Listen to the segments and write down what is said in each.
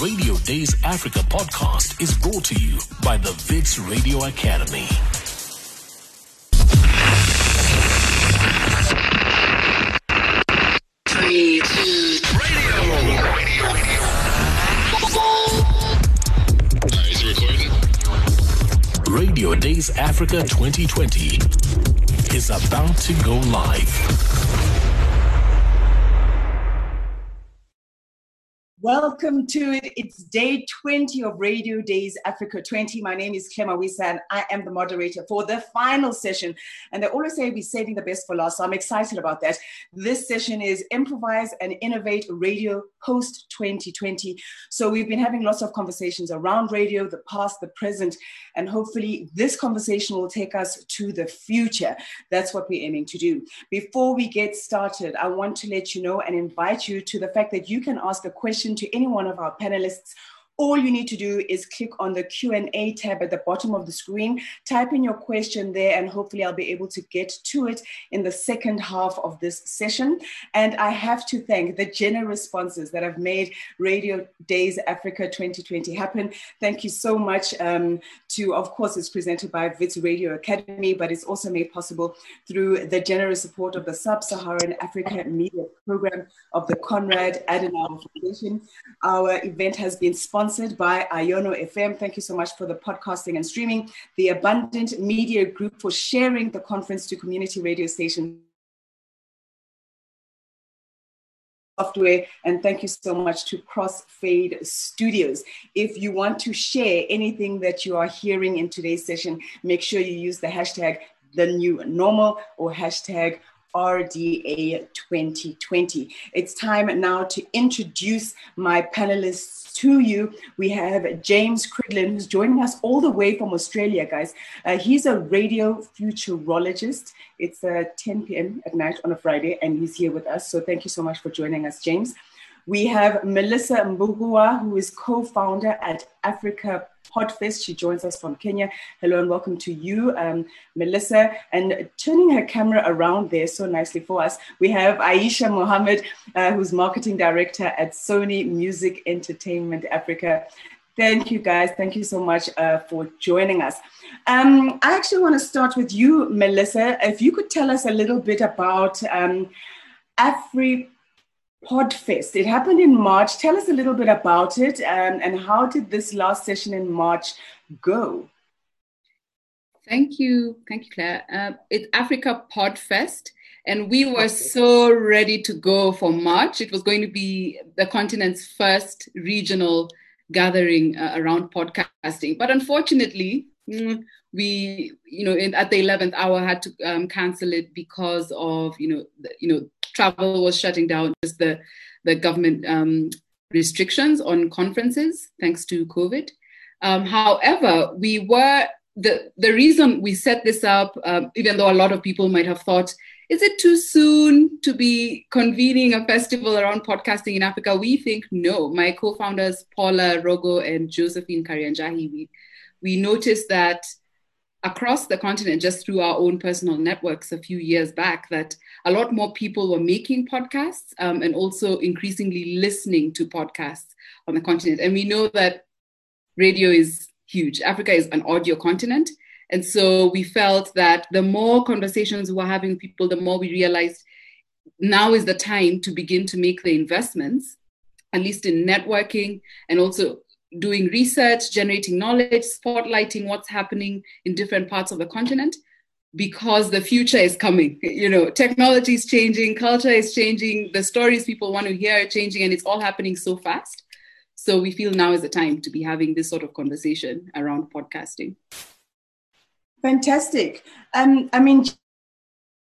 Radio Days Africa podcast is brought to you by the Wits Radio Academy. Three, two, Is it recording? Radio Days Africa 2020 is about to go live. Welcome to it. It's day 20 of Radio Days Africa 20. My name is Clare Mawisa and I am the moderator for the final session. And they always say we're saving the best for last, so I'm excited about that. This session is Improvise and Innovate Radio Post 2020. So we've been having lots of conversations around radio, the past, the present, and hopefully this conversation will take us to the future. That's what we're aiming to do. Before we get started, I want to let you know and invite you to the fact that you can ask a question to any one of our panelists all you need to do is click on the q&a tab at the bottom of the screen type in your question there and hopefully i'll be able to get to it in the second half of this session. And i have to thank the generous sponsors that have made radio days africa 2020 happen. Thank you so much um, to of course it's presented by wits radio academy but it's also made possible through the generous support of the sub-saharan africa media program of the konrad adenauer foundation. Our event has been sponsored sponsored by Iono FM. Thank you so much for the podcasting and streaming. The Abundant Media Group for sharing the conference to community radio stations software and thank you so much to crossfade studios if you want to share anything that you are hearing in today's session make sure you use the hashtag the new normal or hashtag RDA 2020. It's time now to introduce my panelists to you. We have James Cridland, who's joining us all the way from Australia, guys. Uh, he's a radio futurologist. It's uh, 10 p.m. at night on a Friday, and he's here with us. So thank you so much for joining us, James. We have Melissa Mbugua, who is co founder at Africa Podfest. She joins us from Kenya. Hello and welcome to you, um, Melissa. And turning her camera around there so nicely for us, we have Aisha Mohammed, uh, who's marketing director at Sony Music Entertainment Africa. Thank you, guys. Thank you so much uh, for joining us. Um, I actually want to start with you, Melissa. If you could tell us a little bit about um, Afri Podfest. It happened in March. Tell us a little bit about it um, and how did this last session in March go? Thank you. Thank you, Claire. Uh, it's Africa Podfest. And we were so ready to go for March. It was going to be the continent's first regional gathering uh, around podcasting. But unfortunately, mm, we, you know, in, at the 11th hour had to um, cancel it because of, you know, the, you know, travel was shutting down, just the, the government um, restrictions on conferences thanks to COVID. Um, however, we were the the reason we set this up, um, even though a lot of people might have thought, is it too soon to be convening a festival around podcasting in Africa? We think no. My co-founders Paula Rogo and Josephine Karianjahi, we we noticed that across the continent, just through our own personal networks a few years back, that a lot more people were making podcasts um, and also increasingly listening to podcasts on the continent. And we know that radio is huge. Africa is an audio continent. And so we felt that the more conversations we were having with people, the more we realized now is the time to begin to make the investments, at least in networking and also doing research, generating knowledge, spotlighting what's happening in different parts of the continent because the future is coming. You know, technology is changing, culture is changing, the stories people want to hear are changing, and it's all happening so fast. So we feel now is the time to be having this sort of conversation around podcasting. Fantastic. Um, I mean,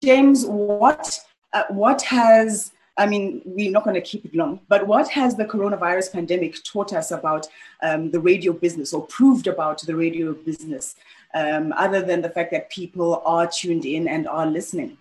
James, what uh, what has I mean, we're not going to keep it long, but what has the coronavirus pandemic taught us about um, the radio business or proved about the radio business, um, other than the fact that people are tuned in and are listening?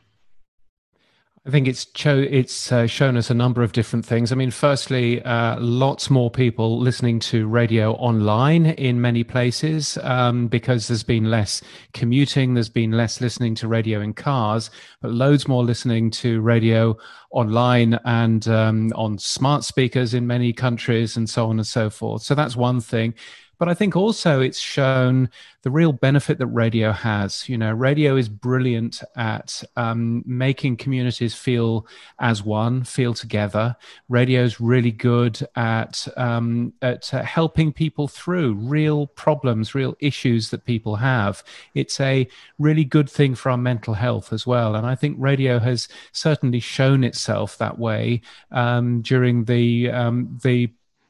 I think it's cho- it's uh, shown us a number of different things. I mean, firstly, uh, lots more people listening to radio online in many places um, because there's been less commuting, there's been less listening to radio in cars, but loads more listening to radio online and um, on smart speakers in many countries and so on and so forth. So that's one thing. But I think also it's shown the real benefit that radio has. You know, radio is brilliant at um, making communities feel as one, feel together. Radio is really good at um, at uh, helping people through real problems, real issues that people have. It's a really good thing for our mental health as well. And I think radio has certainly shown itself that way um, during the um, the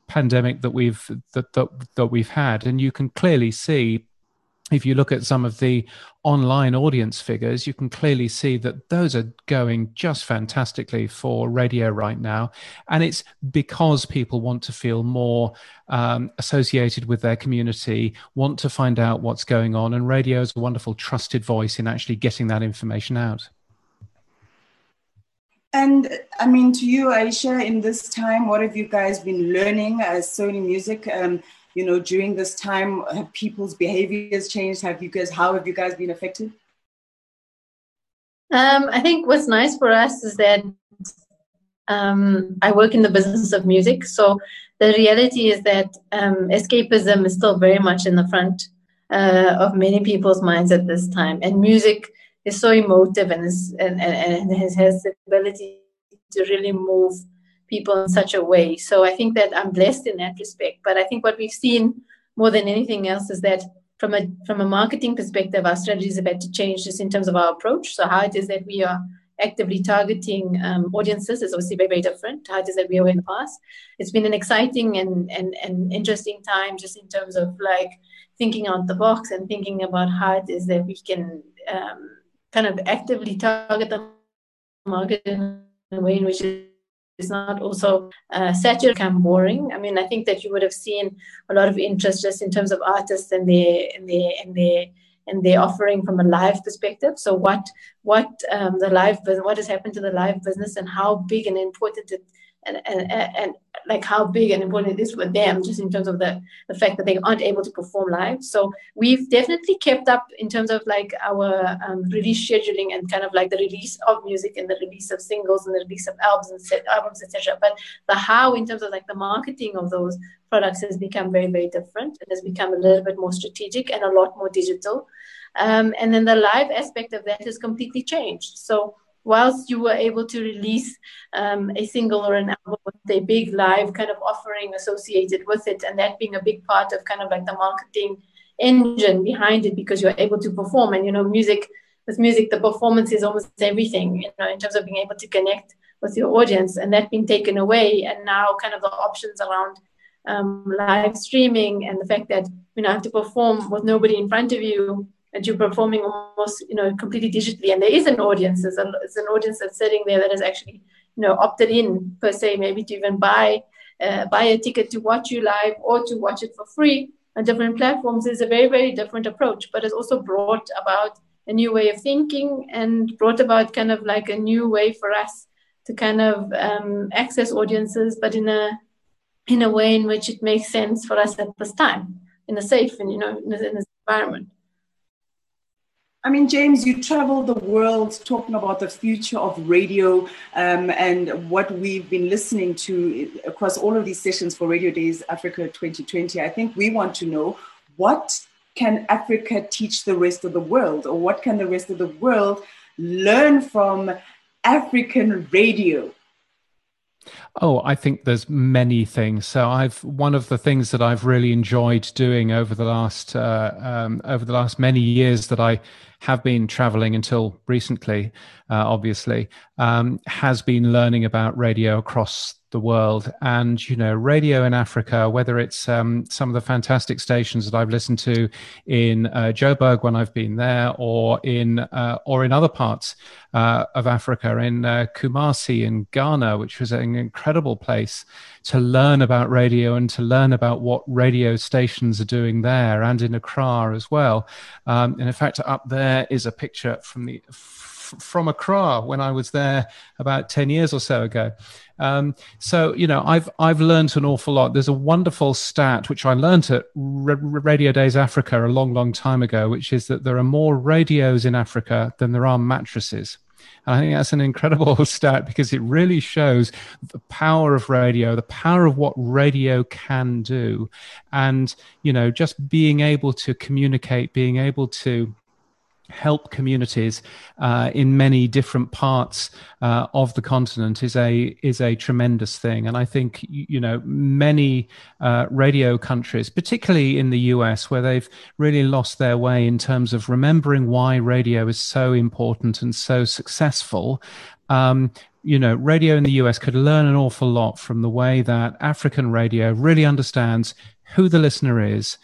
pandemic that we've that, that that we've had, and you can clearly see if you look at some of the online audience figures, you can clearly see that those are going just fantastically for radio right now. And it's because people want to feel more um, associated with their community, want to find out what's going on. And radio is a wonderful, trusted voice in actually getting that information out. And I mean, to you, Aisha, in this time, what have you guys been learning as Sony Music? Um, you know, during this time, have people's behaviors changed? Have you guys, how have you guys been affected? Um, I think what's nice for us is that um, I work in the business of music. So the reality is that um, escapism is still very much in the front uh, of many people's minds at this time. And music is so emotive and, is, and, and, and has, the ability to really move people in such a way. So I think that I'm blessed in that respect. But I think what we've seen more than anything else is that from a from a marketing perspective, our strategies have had to change just in terms of our approach. So how it is that we are actively targeting um, audiences is obviously very, very different. How it is that we were in the past. It's been an exciting and, and, and interesting time just in terms of like thinking out the box and thinking about how it is that we can um, kind of actively target the market in a way in which it's not also uh, saturated and boring. I mean, I think that you would have seen a lot of interest just in terms of artists and their and their and their and their offering from a live perspective. So what what um, the live what has happened to the live business and how big and important it and, and, and like how big and important it is for them just in terms of the, the fact that they aren't able to perform live. So we've definitely kept up in terms of like our um, release scheduling and kind of like the release of music and the release of singles and the release of albums and set albums etc but the how in terms of like the marketing of those products has become very very different and has become a little bit more strategic and a lot more digital. Um, and then the live aspect of that has completely changed. So whilst you were able to release um, a single or an album with a big live kind of offering associated with it, and that being a big part of kind of like the marketing engine behind it because you're able to perform. And you know, music with music, the performance is almost everything, you know, in terms of being able to connect with your audience, and that being taken away, and now kind of the options around um, live streaming and the fact that you know have to perform with nobody in front of you and you're performing almost you know completely digitally. And there is an audience. There's, a, there's an audience that's sitting there that has actually you know opted in per se. Maybe to even buy uh, buy a ticket to watch you live or to watch it for free on different platforms is a very very different approach but it's also brought about a new way of thinking and brought about kind of like a new way for us to kind of um, access audiences but in a in a way in which it makes sense for us at this time in a safe and you know in, this environment I mean, James, you travel the world talking about the future of radio um, and what we've been listening to across all of these sessions for Radio Days Africa 2020. I think we want to know what can Africa teach the rest of the world, or what can the rest of the world learn from African radio? Oh, I think there's many things. So I've one of the things that I've really enjoyed doing over the last uh, um, over the last many years that I have been traveling until recently, uh, obviously, um, has been learning about radio across the world. And, you know, radio in Africa, whether it's um, some of the fantastic stations that I've listened to in uh, Joburg when I've been there, or in, uh, or in other parts uh, of Africa, in uh, Kumasi in Ghana, which was an incredible place to learn about radio and to learn about what radio stations are doing there, and in Accra as well. Um, and in fact, up there is a picture from the from Accra when I was there about 10 years or so ago. Um, so, you know, I've, I've learned an awful lot. There's a wonderful stat, which I learned at Radio Days Africa a long, long time ago, which is that there are more radios in Africa than there are mattresses. And I think that's an incredible stat because it really shows the power of radio, the power of what radio can do. And, you know, just being able to communicate, being able to help communities uh, in many different parts uh, of the continent is a is a tremendous thing. And i think you know many uh, radio countries particularly in the US where they've really lost their way in terms of remembering why radio is so important and so successful um, you know, radio in the US could learn an awful lot from the way that African radio really understands who the listener is,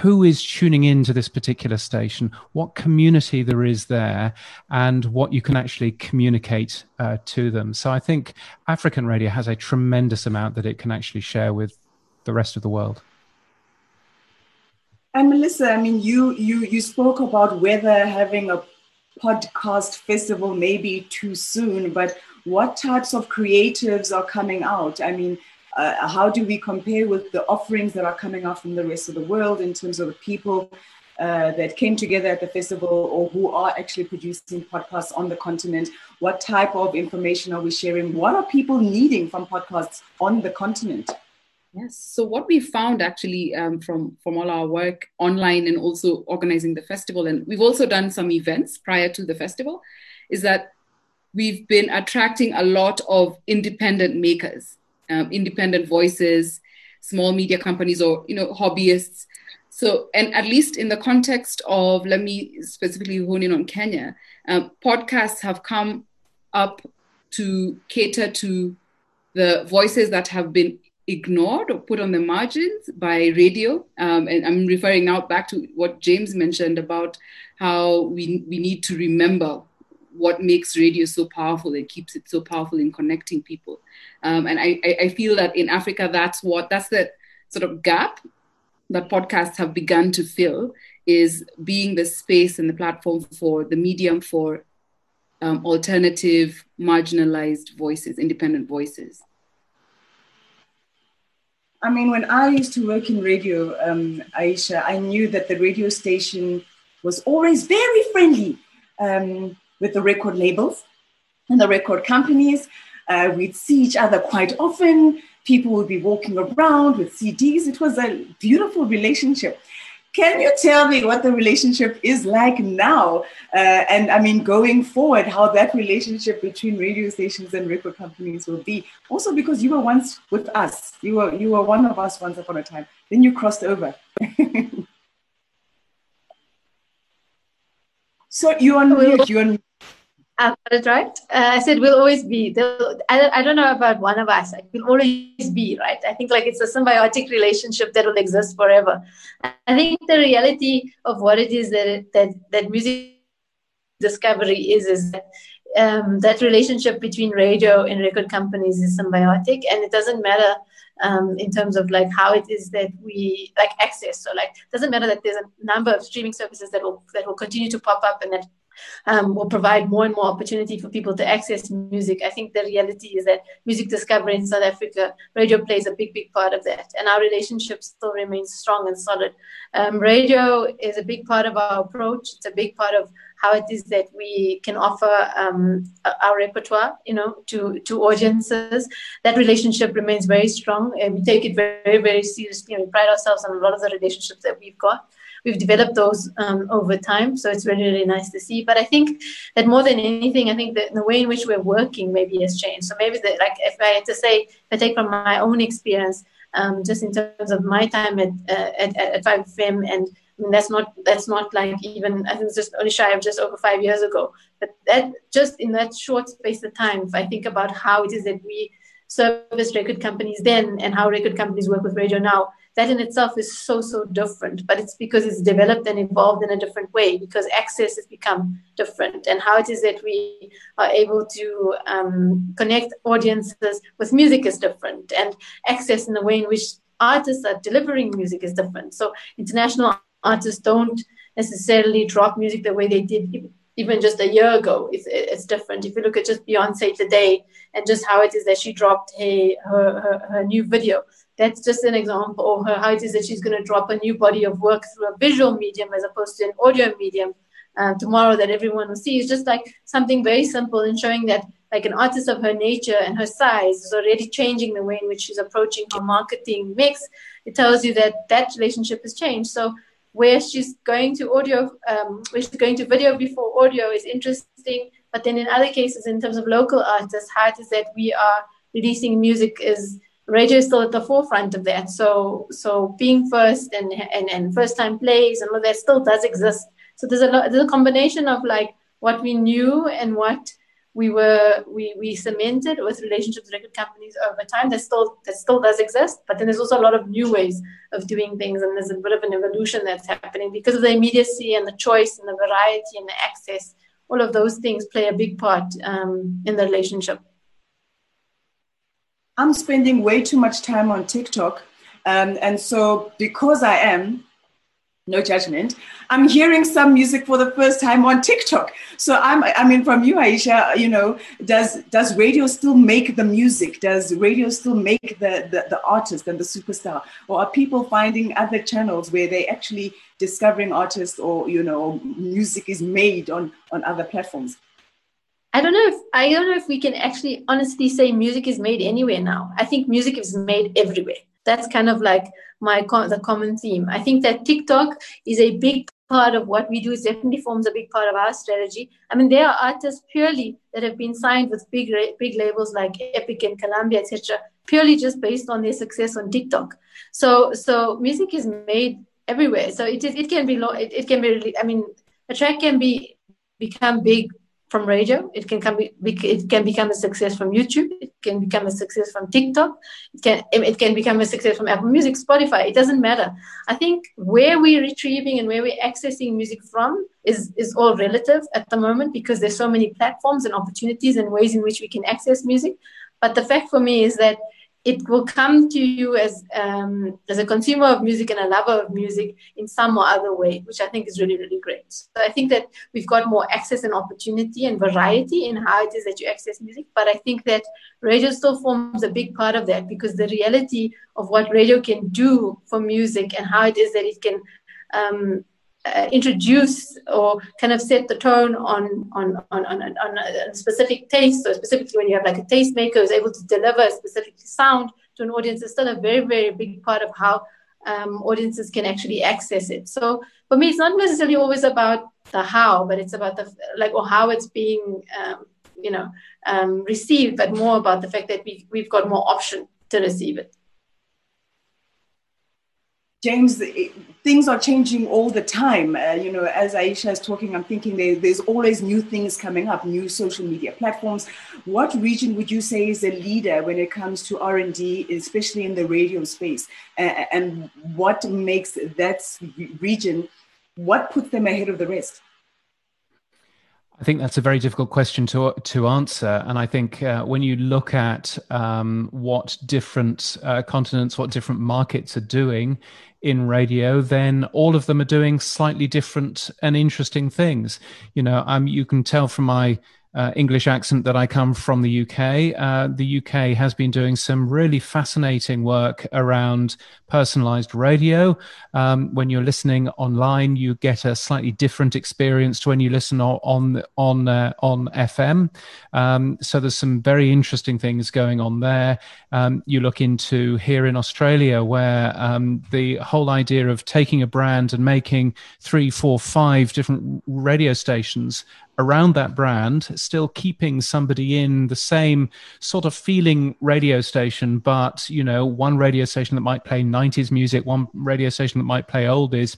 who is tuning into this particular station, what community there is there, and what you can actually communicate uh, to them. So I think African radio has a tremendous amount that it can actually share with the rest of the world. And Melissa, I mean, you you you spoke about whether having a podcast festival may be too soon, but what types of creatives are coming out? I mean, uh, how do we compare with the offerings that are coming out from the rest of the world in terms of the people uh, that came together at the festival or who are actually producing podcasts on the continent? What type of information are we sharing? What are people needing from podcasts on the continent? Yes. So what we found actually um, from from all our work online and also organizing the festival, and we've also done some events prior to the festival, is that we've been attracting a lot of independent makers um, independent voices, small media companies, or you know hobbyists. So, and at least in the context of, let me specifically hone in on Kenya, um, podcasts have come up to cater to the voices that have been ignored or put on the margins by radio. Um, and I'm referring now back to what James mentioned about how we, we need to remember what makes radio so powerful and keeps it so powerful in connecting people. Um, and I, I feel that in Africa, that's what that's the sort of gap that podcasts have begun to fill is being the space and the platform for the medium for um, alternative, marginalized voices, independent voices. I mean, when I used to work in radio, um, Aisha, I knew that the radio station was always very friendly. Um, with the record labels and the record companies. Uh, we'd see each other quite often. People would be walking around with CDs. It was a beautiful relationship. Can you tell me what the relationship is like now? Uh, and I mean, going forward, how that relationship between radio stations and record companies will be. Also, because you were once with us, you were you were one of us once upon a time. Then you crossed over. so you're on mute. You're on I got it right. Uh, I said we'll always be. I, I don't know about one of us. Like, we'll always be, right? I think like it's a symbiotic relationship that will exist forever. I think the reality of what it is that that that music discovery is is that um, that relationship between radio and record companies is symbiotic, and it doesn't matter um, in terms of like how it is that we like access. So like, doesn't matter that there's a number of streaming services that will that will continue to pop up and that um, will provide more and more opportunity for people to access music. I think the reality is that music discovery in South Africa, radio plays a big, big part of that. And our relationship still remains strong and solid. Um, radio is a big part of our approach. It's a big part of how it is that we can offer um, our repertoire, you know, to, to audiences. That relationship remains very strong and we take it very, very seriously and we pride ourselves on a lot of the relationships that we've got we've developed those um, over time. So it's really, really nice to see. But I think that more than anything, I think that the way in which we're working maybe has changed. So maybe that, like, if I had to say, if I take from my own experience, um, just in terms of my time at uh, at, at 5FM and Mean, that's not that's not like even I think it's just only shy of just over five years ago. But that just in that short space of time, if I think about how it is that we service record companies then and how record companies work with radio now, that in itself is so, so different. But it's because it's developed and evolved in a different way because access has become different. And how it is that we are able to um, connect audiences with music is different. And access in the way in which artists are delivering music is different. So international artists don't necessarily drop music the way they did even just a year ago, it's, it's different. If you look at just Beyonce today and just how it is that she dropped her, her, her, her new video, that's just an example of her, how it is that she's going to drop a new body of work through a visual medium as opposed to an audio medium uh, tomorrow that everyone will see. It's just like something very simple in showing that like an artist of her nature and her size is already changing the way in which she's approaching her marketing mix. It tells you that that relationship has changed. So where she's going to audio, um, where she's going to video before audio is interesting. But then in other cases, in terms of local artists, how it is that we are releasing music is radio is still at the forefront of that. So so being first and and, and first time plays and all that still does exist. So there's a lot, there's a combination of like what we knew and what we were we we cemented with relationships with record companies over time that still that still does exist but then there's also a lot of new ways of doing things and there's a bit of an evolution that's happening because of the immediacy and the choice and the variety and the access. All of those things play a big part um, in the relationship. I'm spending way too much time on tiktok um, and so because i am no judgment. I'm hearing some music for the first time on TikTok. So I'm, I mean, from you, Aisha, you know, does does radio still make the music? Does radio still make the, the, the artist and the superstar? Or are people finding other channels where they actually discovering artists or, you know, music is made on, on other platforms? I don't know if I don't know if we can actually honestly say music is made anywhere now. I think music is made everywhere that's kind of like my the common theme. I think that TikTok is a big part of what we do. It definitely forms a big part of our strategy. I mean, there are artists purely that have been signed with big big labels like Epic and Columbia, etc. Purely just based on their success on TikTok. So so music is made everywhere. So it is it can be it, it can be. I mean, a track can be become big from radio. It can come. It can become a success from YouTube. Can become a success from TikTok. It can. It can become a success from Apple Music, Spotify. It doesn't matter. I think where we're retrieving and where we're accessing music from is is all relative at the moment because there's so many platforms and opportunities and ways in which we can access music. But the fact for me is that it will come to you as um, as a consumer of music and a lover of music in some or other way, which I think is really really great. So I think that we've got more access and opportunity and variety in how it is that you access music. But I think that radio still forms a big part of that because the reality of what radio can do for music and how it is that it can um, uh, introduce or kind of set the tone on on, on, on, on a specific taste. So specifically when you have like a tastemaker who's able to deliver a specific sound to an audience, is still a very, very big part of how um, audiences can actually access it. So for me, it's not necessarily always about the how, but it's about the like or how it's being um, you know um, received, but more about the fact that we we've got more option to receive it. James, things are changing all the time. Uh, you know, as Aisha is talking, I'm thinking there, there's always new things coming up, new social media platforms. What region would you say is a leader when it comes to R&D, especially in the radio space? Uh, and what makes that region, what puts them ahead of the rest? I think that's a very difficult question to to answer, and I think uh, when you look at um, what different uh, continents, what different markets are doing in radio, then all of them are doing slightly different and interesting things. You know, um, you can tell from my uh, English accent that I come from the UK. Uh, the UK has been doing some really fascinating work around personalized radio. Um, when you're listening online, you get a slightly different experience to when you listen on on uh, on FM. Um, so there's some very interesting things going on there. Um, you look into here in Australia, where um, the whole idea of taking a brand and making three, four, five different radio stations around that brand, still keeping somebody in the same sort of feeling radio station, but you know, one radio station that might play 90s music, one radio station that might play oldies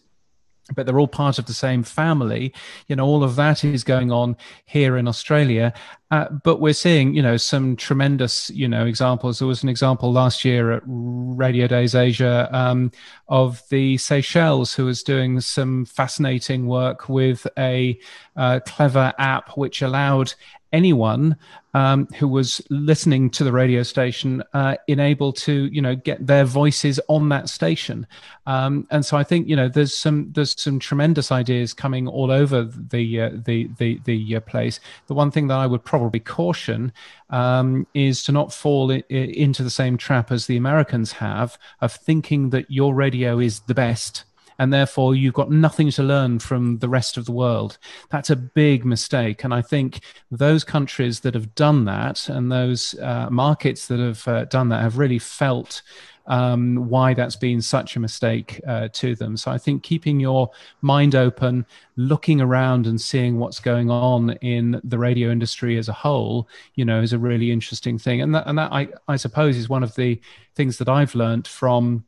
but they're all part of the same family. You know, all of that is going on here in Australia. Uh, but we're seeing, you know, some tremendous, you know, examples. There was an example last year at Radio Days Asia um, of the Seychelles, who was doing some fascinating work with a uh, clever app which allowed anyone um, who was listening to the radio station uh, to you know get their voices on that station. Um, and so I think you know there's some there's some tremendous ideas coming all over the uh, the the the uh, place. The one thing that I would probably caution um, is to not fall I- into the same trap as the Americans have of thinking that your radio is the best and therefore you've got nothing to learn from the rest of the world. That's a big mistake. And I think those countries that have done that and those uh, markets that have uh, done that have really felt um, why that's been such a mistake uh, to them. So I think keeping your mind open, looking around and seeing what's going on in the radio industry as a whole, you know, is a really interesting thing. And that, and that I, I suppose is one of the things that I've learned from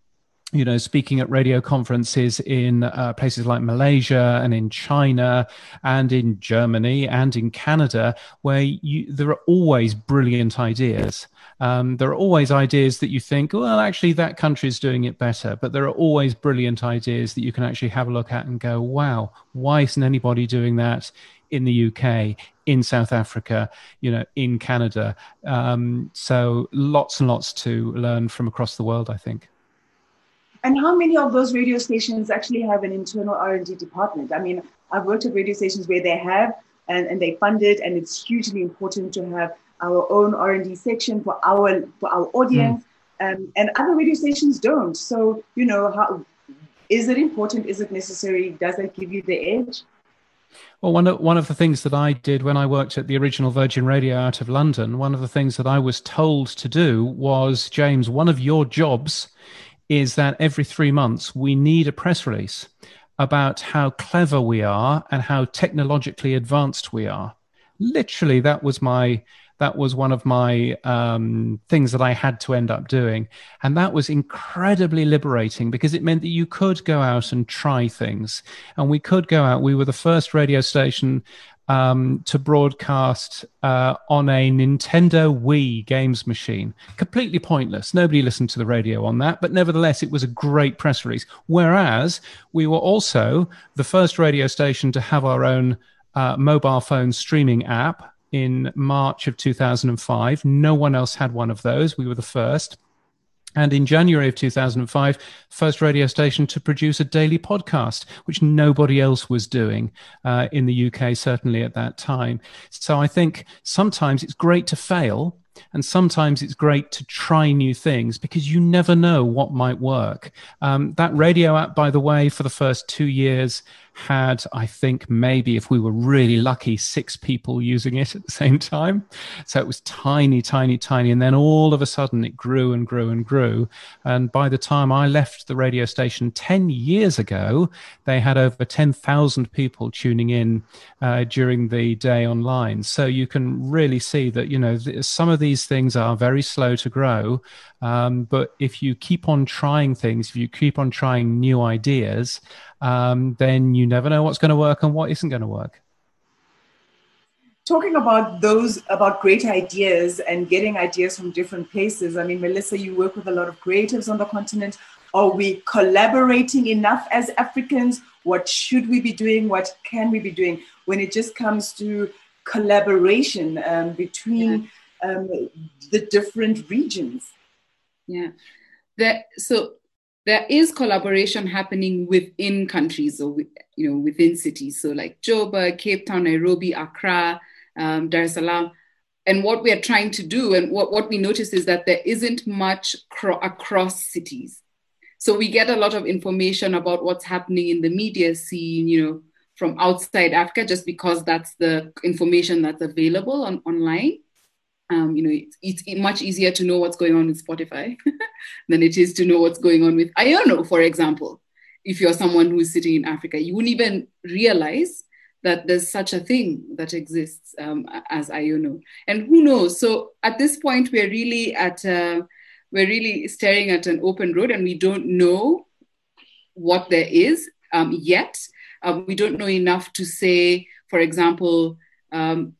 you know, speaking at radio conferences in uh, places like Malaysia and in China and in Germany and in Canada, where you, there are always brilliant ideas. Um, there are always ideas that you think, well, actually, that country is doing it better. But there are always brilliant ideas that you can actually have a look at and go, wow, why isn't anybody doing that in the UK, in South Africa, you know, in Canada? Um, so lots and lots to learn from across the world, I think. And how many of those radio stations actually have an internal R&D department? I mean, I've worked at radio stations where they have and, and they fund it, and it's hugely important to have our own R&D section for our for our audience. Mm. Um, and other radio stations don't. So, you know, how is it important? Is it necessary? Does it give you the edge? Well, one of, one of the things that I did when I worked at the original Virgin Radio out of London, one of the things that I was told to do was, James, one of your jobs is that every three months we need a press release about how clever we are and how technologically advanced we are. Literally, that was my that was one of my um, things that I had to end up doing, and that was incredibly liberating because it meant that you could go out and try things, and we could go out. We were the first radio station um, to broadcast uh, on a Nintendo Wii games machine. Completely pointless. Nobody listened to the radio on that, but nevertheless, it was a great press release. Whereas we were also the first radio station to have our own uh, mobile phone streaming app in March of 2005. No one else had one of those. We were the first and in January of 2005, first radio station to produce a daily podcast, which nobody else was doing uh, in the UK, certainly at that time. So I think sometimes it's great to fail. And sometimes it's great to try new things because you never know what might work. Um, that radio app, by the way, for the first two years had, I think, maybe if we were really lucky, six people using it at the same time. So it was tiny, tiny, tiny. And then all of a sudden it grew and grew and grew. And by the time I left the radio station 10 years ago, they had over 10,000 people tuning in uh, during the day online. So you can really see that, you know, th- some of these things are very slow to grow. Um, but if you keep on trying things, if you keep on trying new ideas, um, then you never know what's going to work and what isn't going to work. Talking about those, about great ideas and getting ideas from different places. I mean, Melissa, you work with a lot of creatives on the continent. Are we collaborating enough as Africans? What should we be doing? What can we be doing when it just comes to collaboration um, between yeah. um, the different regions? Yeah. That, so there is collaboration happening within countries or you know within cities. So like joburg cape town nairobi accra um, dar es salaam. And what we are trying to do and what, what we notice is that there isn't much cro- across cities. So we get a lot of information about what's happening in the media scene you know from outside africa just because that's the information that's available on, online um, you know, it's, it's, much easier to know what's going on with Spotify than it is to know what's going on with Iono, for example. If you're someone who's sitting in Africa, you wouldn't even realize that there's such a thing that exists um, as Iono. And who knows? So at this point, we're really at uh, we're really staring at an open road, and we don't know what there is um, yet. Uh, we don't know enough to say, for example, um,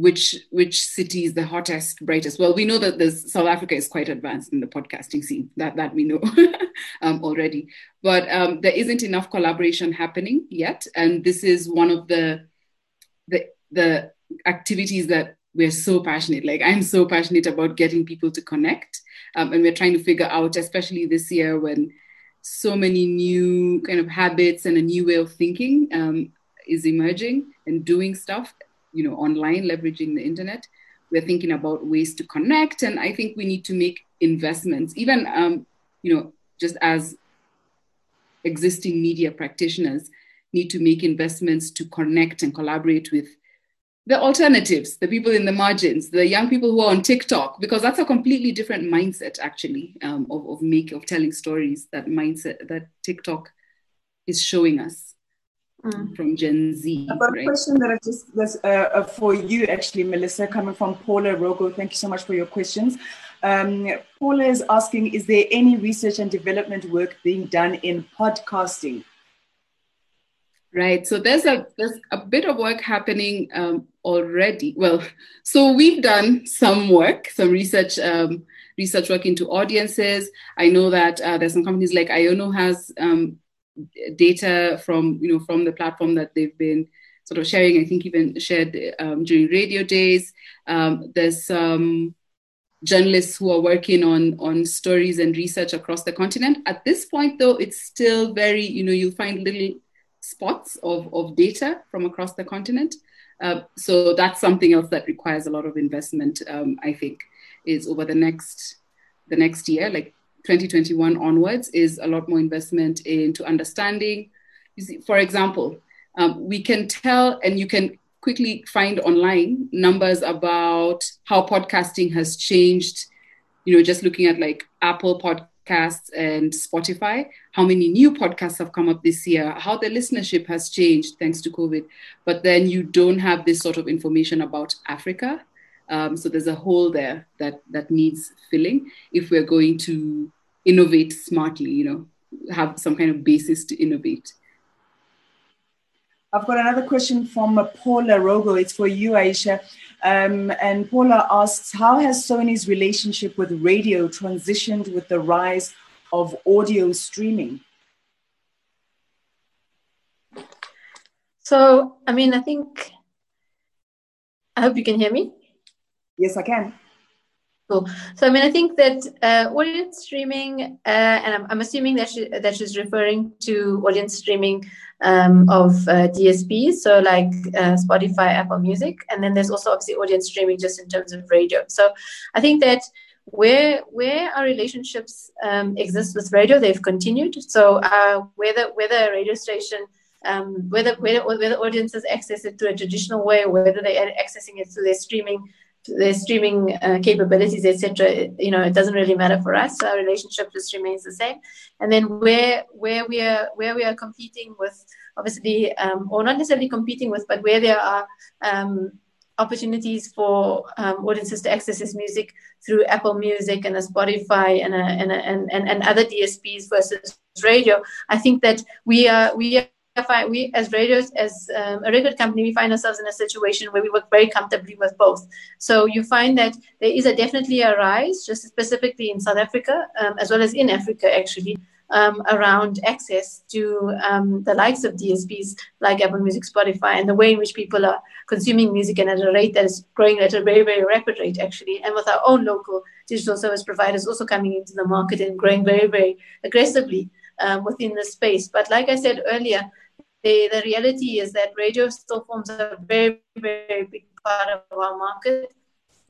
which which city is the hottest, brightest? Well, we know that this, South Africa is quite advanced in the podcasting scene. That that we know um, already, but um, there isn't enough collaboration happening yet, and this is one of the the the activities that we're so passionate. Like I'm so passionate about getting people to connect, um, and we're trying to figure out, especially this year when so many new kind of habits and a new way of thinking um, is emerging and doing stuff, you know, online, leveraging the internet. We're thinking about ways to connect, and I think we need to make investments, even um, you know, just as existing media practitioners need to make investments to connect and collaborate with the alternatives, the people in the margins, the young people who are on TikTok, because that's a completely different mindset actually um, of, of make of telling stories. That mindset that TikTok is showing us mm. from Gen Z. I've got right? a question that I just was uh, uh, for you actually, Melissa, coming from Paula Rogo. Thank you so much for your questions. Um, Paula is asking, is there any research and development work being done in podcasting? Right. So there's a there's a bit of work happening um, already. Well, so we've done some work, some research um, research work into audiences. I know that uh, there's some companies like Iono has um, data from you know from the platform that they've been sort of sharing. I think even shared um, during radio days. Um, there's some journalists who are working on on stories and research across the continent. At this point, though, it's still very you know you'll find little spots of, of data from across the continent. Uh, so that's something else that requires a lot of investment. Um, I think is over the next the next year, like 2021 onwards, is a lot more investment into understanding. See, for example, um, we can tell, and you can quickly find online numbers about how podcasting has changed. You know, just looking at like Apple podcasts and Spotify, how many new podcasts have come up this year, how the listenership has changed thanks to COVID. But then you don't have this sort of information about Africa. Um, so there's a hole there that that needs filling if we're going to innovate smartly, you know, have some kind of basis to innovate. I've got another question from Paula Rogo. It's for you, Aisha. Um, and Paula asks, how has Sony's relationship with radio transitioned with the rise of audio streaming? So, I mean, I think, I hope you can hear me. Yes, I can. Cool. So, I mean, I think that uh, audience streaming, uh, and I'm, I'm, assuming that, she, that she's referring to audience streaming um, of uh, DSPs, so like uh, Spotify, Apple Music, and then there's also obviously audience streaming just in terms of radio. So, I think that where where our relationships um, exist with radio, they've continued. So, uh, whether whether a radio station um, whether, whether whether audiences access it through a traditional way whether they're accessing it through their streaming their streaming uh, capabilities, etc. You know, it doesn't really matter for us. Our relationship just remains the same. And then where where we are where we are competing with, obviously, um, or not necessarily competing with, but where there are um, opportunities for um, audiences to access this music through Apple Music and a Spotify and a, and, a, and, and and other DSPs versus radio. I think that we are we are we as radios as um, a record company we find ourselves in a situation where we work very comfortably with both so you find that there is a definitely a rise just specifically in south africa um, as well as in africa actually um, around access to um, the likes of dsps like apple music spotify and the way in which people are consuming music and at a rate that is growing at a very very rapid rate actually and with our own local digital service providers also coming into the market and growing very very aggressively um, within the space. But like I said earlier, the, the reality is that radio still forms a very, very big part of our market,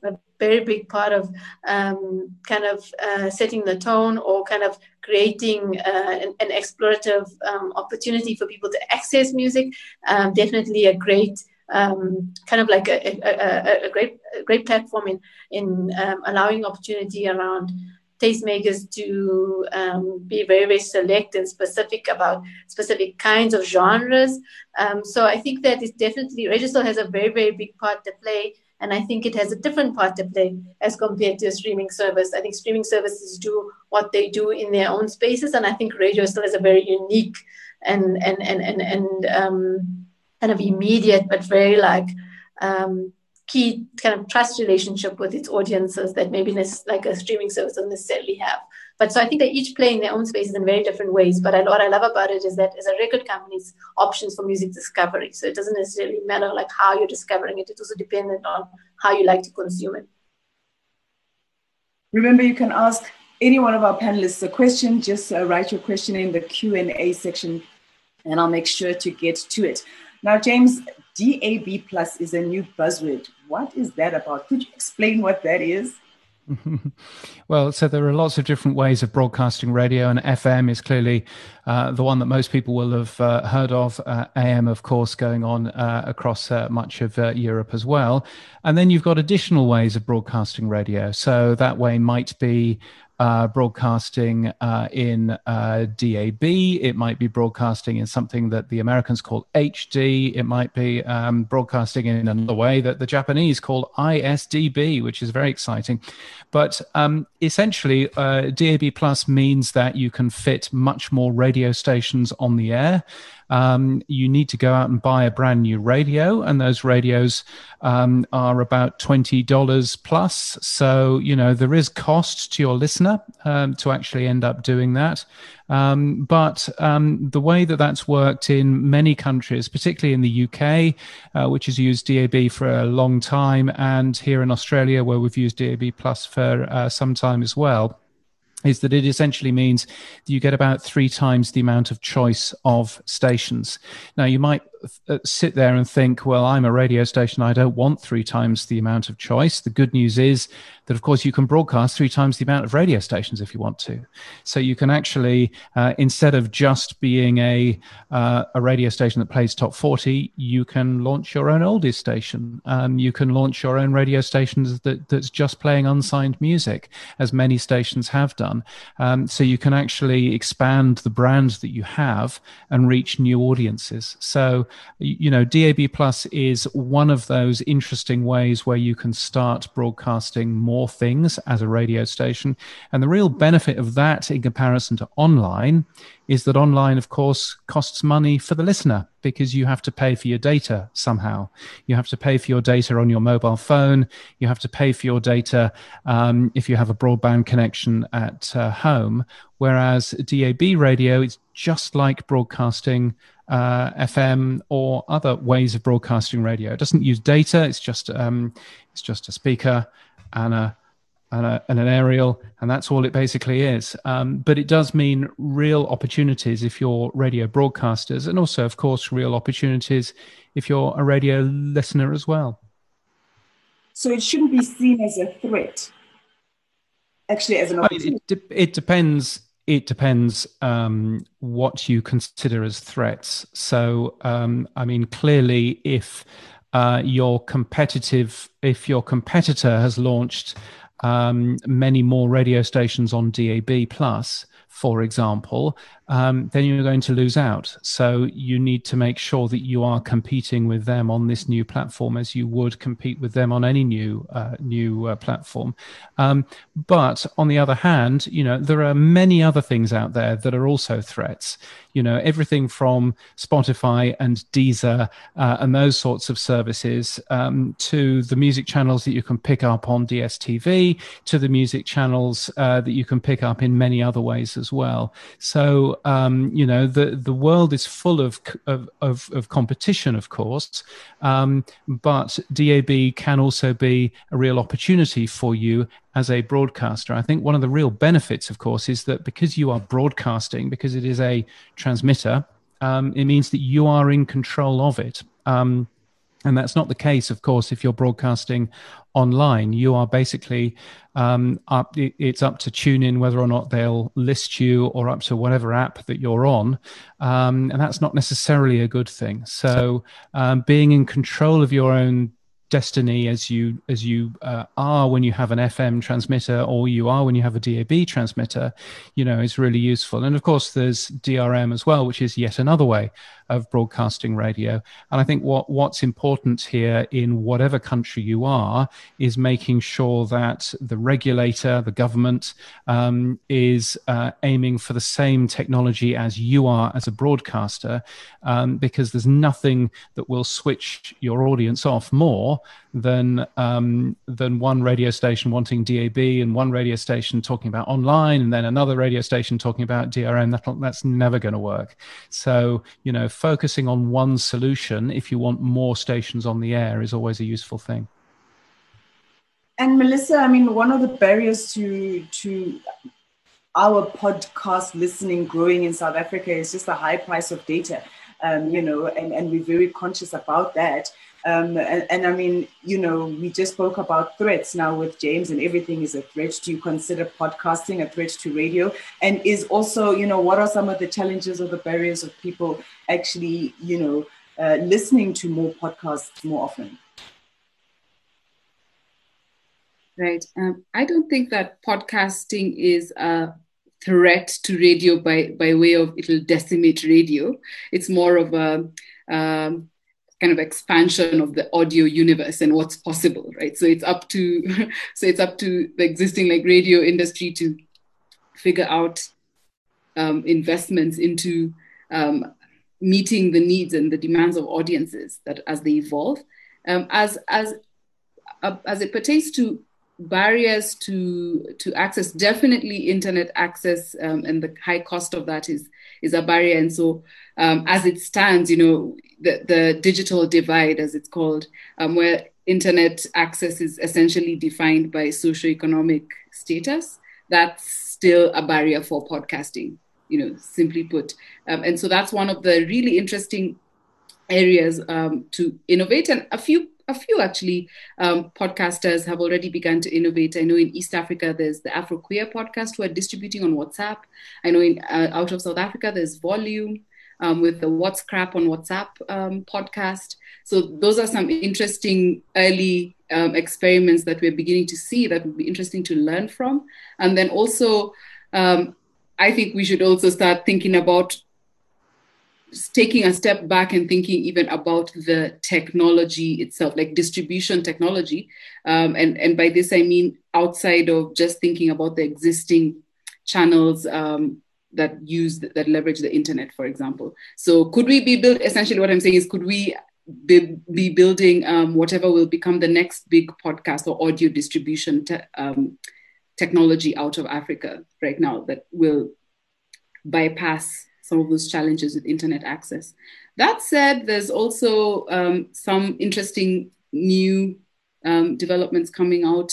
a very big part of um, kind of uh, setting the tone or kind of creating uh, an, an, explorative um, opportunity for people to access music. Um, definitely a great um, kind of like a, a, a, great a great platform in in um, allowing opportunity around tastemakers to um, be very, very select and specific about specific kinds of genres. Um, so I think that is definitely, Register has a very, very big part to play. And I think it has a different part to play as compared to a streaming service. I think streaming services do what they do in their own spaces. And I think radio still has a very unique and, and, and, and, and um, kind of immediate, but very like, um, key kind of trust relationship with its audiences that maybe like a streaming service doesn't necessarily have. But so I think they each play in their own spaces in very different ways. But I, what I love about it is that as a record company, it's options for music discovery. So it doesn't necessarily matter like how you're discovering it. It's also dependent on how you like to consume it. Remember, you can ask any one of our panelists a question. Just uh, write your question in the Q and A section, and I'll make sure to get to it. Now, James, DAB plus is a new buzzword. What is that about? Could you explain what that is? well, so there are lots of different ways of broadcasting radio, and FM is clearly uh, the one that most people will have uh, heard of. Uh, AM, of course, going on uh, across uh, much of uh, Europe as well. And then you've got additional ways of broadcasting radio. So that way might be uh, broadcasting uh, in uh, DAB. It might be broadcasting in something that the Americans call HD. It might be um, broadcasting in another way that the Japanese call ISDB, which is very exciting. But um, essentially, uh, DAB Plus means that you can fit much more radio stations on the air um, you need to go out and buy a brand new radio, and those radios um, are about twenty dollars plus. So you know there is cost to your listener um, to actually end up doing that. Um, but um, the way that that's worked in many countries, particularly in the UK, uh, which has used DAB for a long time, and here in Australia, where we've used DAB Plus for uh, some time as well is that it essentially means you get about three times the amount of choice of stations. Now, you might sit there and think, well, I'm a radio station. I don't want three times the amount of choice. The good news is that, of course, you can broadcast three times the amount of radio stations if you want to. So you can actually, uh, instead of just being a, uh, a radio station that plays top 40, you can launch your own oldies station. Um, you can launch your own radio stations that, that's just playing unsigned music, as many stations have done. Um, so you can actually expand the brand that you have and reach new audiences. So you know, DAB Plus is one of those interesting ways where you can start broadcasting more things as a radio station. And the real benefit of that in comparison to online is that online, of course, costs money for the listener because you have to pay for your data somehow. You have to pay for your data on your mobile phone. You have to pay for your data um, if you have a broadband connection at uh, home. Whereas DAB radio is just like broadcasting uh, FM or other ways of broadcasting radio. It doesn't use data. It's just um, it's just a speaker and a, and, a, and an aerial, and that's all it basically is. Um, but it does mean real opportunities if you're radio broadcasters, and also, of course, real opportunities if you're a radio listener as well. So it shouldn't be seen as a threat. Actually, as an opportunity. I mean, it, de- it depends it depends um, what you consider as threats. So, um, I mean, clearly, if uh, your competitive, if your competitor has launched um, many more radio stations on DAB plus, for example, um, then you're going to lose out. So you need to make sure that you are competing with them on this new platform as you would compete with them on any new uh, new uh, platform. Um, but on the other hand, you know there are many other things out there that are also threats. You know everything from Spotify and Deezer uh, and those sorts of services um, to the music channels that you can pick up on DSTV to the music channels uh, that you can pick up in many other ways as well. So um, you know the the world is full of of of, of competition, of course, um, but DAB can also be a real opportunity for you as a broadcaster. I think one of the real benefits, of course, is that because you are broadcasting, because it is a transmitter, um, it means that you are in control of it. Um, and that's not the case, of course, if you're broadcasting online. You are basically um, up, it's up to TuneIn whether or not they'll list you or up to whatever app that you're on. Um, and that's not necessarily a good thing. So um, being in control of your own destiny as you as you uh, are when you have an FM transmitter or you are when you have a DAB transmitter, you know, is really useful. And of course, there's DRM as well, which is yet another way of broadcasting radio. And I think what what's important here in whatever country you are is making sure that the regulator, the government, um, is uh, aiming for the same technology as you are as a broadcaster, um, because there's nothing that will switch your audience off more than um, than one radio station wanting DAB and one radio station talking about online and then another radio station talking about DRM. That, that's never going to work. So you know, focusing on one solution if you want more stations on the air is always a useful thing. And Melissa, I mean, one of the barriers to to our podcast listening growing in South Africa is just the high price of data. Um, you know, and, and we're very conscious about that. Um, and, and, I mean, you know, we just spoke about threats now with James, and everything is a threat. Do you consider podcasting a threat to radio? And is also, you know, what are some of the challenges or the barriers of people actually, you know, uh, listening to more podcasts more often? Right. Um, I don't think that podcasting is a threat to radio by, by way of it'll decimate radio. It's more of a um, kind of expansion of the audio universe and what's possible, right? So it's up to so it's up to the existing like radio industry to figure out um, investments into um, meeting the needs and the demands of audiences that as they evolve. Um, as as uh, as it pertains to barriers to to access, definitely internet access um, and the high cost of that is is a barrier. And so, um, as it stands, you know, the, the digital divide, as it's called, um, where internet access is essentially defined by socioeconomic status, that's still a barrier for podcasting, you know, simply put. Um, and so that's one of the really interesting areas um, to innovate. And a few a few actually um, podcasters have already begun to innovate. I know in East Africa there's the Afro Queer podcast who are distributing on WhatsApp. I know in uh, out of South Africa there's Volume um, with the What's Crap on WhatsApp um, podcast. So those are some interesting early um, experiments that we're beginning to see that would be interesting to learn from. And then also, um, I think we should also start thinking about taking a step back and thinking even about the technology itself, like distribution technology. Um, and, and by this, I mean outside of just thinking about the existing channels um, that use, that leverage the internet, for example. So could we be built, essentially what I'm saying is, could we be, be building um, whatever will become the next big podcast or audio distribution te- um, technology out of Africa right now that will bypass some of those challenges with internet access. That said, there's also um, some interesting new um, developments coming out,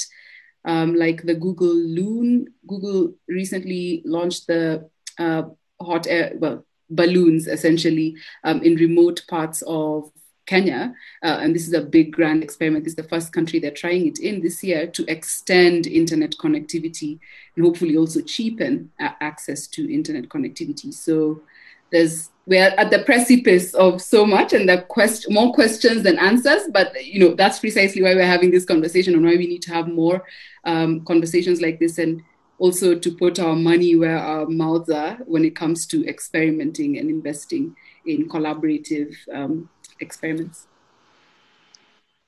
um, like the Google Loon. Google recently launched the uh, hot air, well, balloons essentially um, in remote parts of Kenya, uh, and this is a big grand experiment. This is the first country they're trying it in this year to extend internet connectivity and hopefully also cheapen uh, access to internet connectivity. So there's we're at the precipice of so much and the quest- more questions than answers but you know that's precisely why we're having this conversation and why we need to have more um, conversations like this and also to put our money where our mouths are when it comes to experimenting and investing in collaborative um, experiments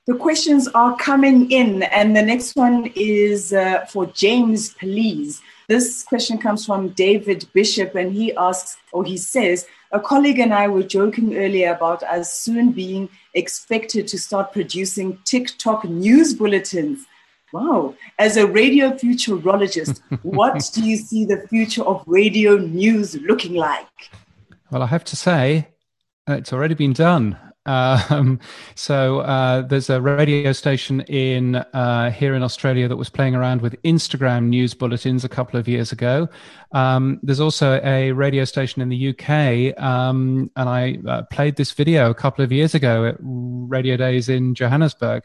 the questions are coming in, and the next one is uh, for James, please. This question comes from David Bishop, and he asks, or he says, a colleague and I were joking earlier about us soon being expected to start producing TikTok news bulletins. Wow. As a radio futurologist, what do you see the future of radio news looking like? Well, I have to say, it's already been done. Um, so uh, there's a radio station in uh, here in Australia that was playing around with Instagram news bulletins a couple of years ago. Um, there's also a radio station in the UK, um, and I uh, played this video a couple of years ago at Radio Days in Johannesburg.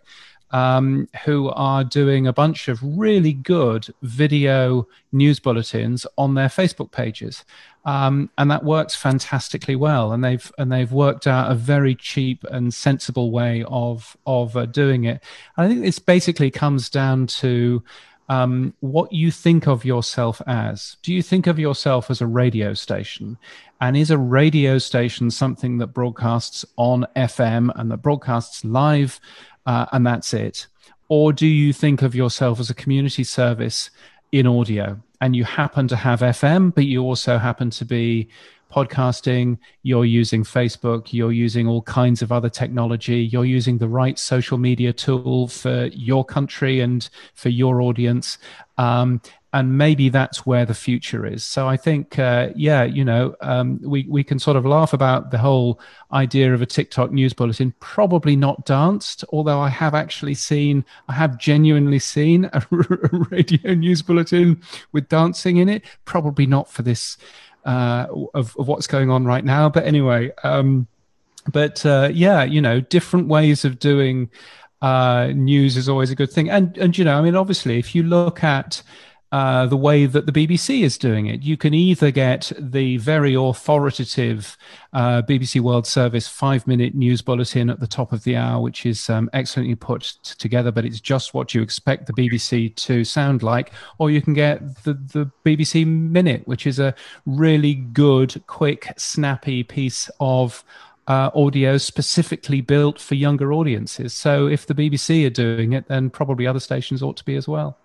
Um, who are doing a bunch of really good video news bulletins on their Facebook pages um, and that works fantastically well. And they've and they've worked out a very cheap and sensible way of of uh, doing it. I think this basically comes down to um, what you think of yourself as. Do you think of yourself as a radio station? And is a radio station something that broadcasts on FM and that broadcasts live uh, and that's it? Or do you think of yourself as a community service in audio and you happen to have FM, but you also happen to be podcasting, you're using Facebook, you're using all kinds of other technology, you're using the right social media tool for your country and for your audience. Um, and maybe that's where the future is. So I think, uh, yeah, you know, um, we we can sort of laugh about the whole idea of a TikTok news bulletin. Probably not danced, although I have actually seen, I have genuinely seen a radio news bulletin with dancing in it. Probably not for this uh, of, of what's going on right now. But anyway, um, but uh, yeah, you know, different ways of doing uh, news is always a good thing. And and you know, I mean, obviously, if you look at uh, the way that the BBC is doing it. You can either get the very authoritative uh, BBC World Service five minute news bulletin at the top of the hour, which is um, excellently put together, but it's just what you expect the BBC to sound like, or you can get the, the BBC Minute, which is a really good, quick, snappy piece of. Uh, audio specifically built for younger audiences. So, if the BBC are doing it, then probably other stations ought to be as well.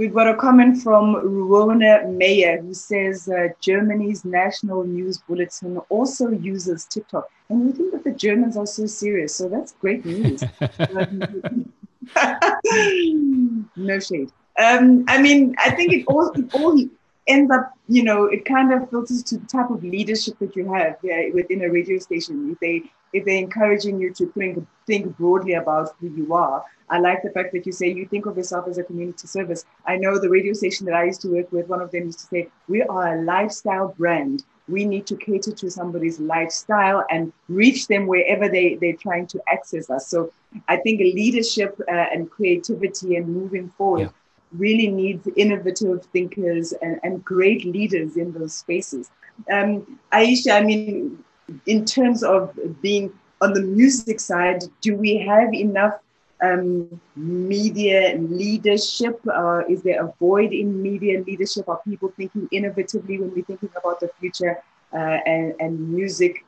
We've got a comment from Ruona Meyer who says uh, Germany's national news bulletin also uses TikTok. And we think that the Germans are so serious. So that's great news. no shade. Um, I mean, I think it all, it all ends up, you know, it kind of filters to the type of leadership that you have yeah, within a radio station. If they if they're encouraging you to think think broadly about who you are, I like the fact that you say you think of yourself as a community service. I know the radio station that I used to work with, one of them used to say, We are a lifestyle brand. We need to cater to somebody's lifestyle and reach them wherever they, they're trying to access us. So I think leadership uh, and creativity and moving forward yeah. really needs innovative thinkers and, and great leaders in those spaces. Um, Aisha, I mean, in terms of being on the music side, do we have enough um, media leadership? Uh, is there a void in media leadership? Are people thinking innovatively when we're thinking about the future uh, and, and music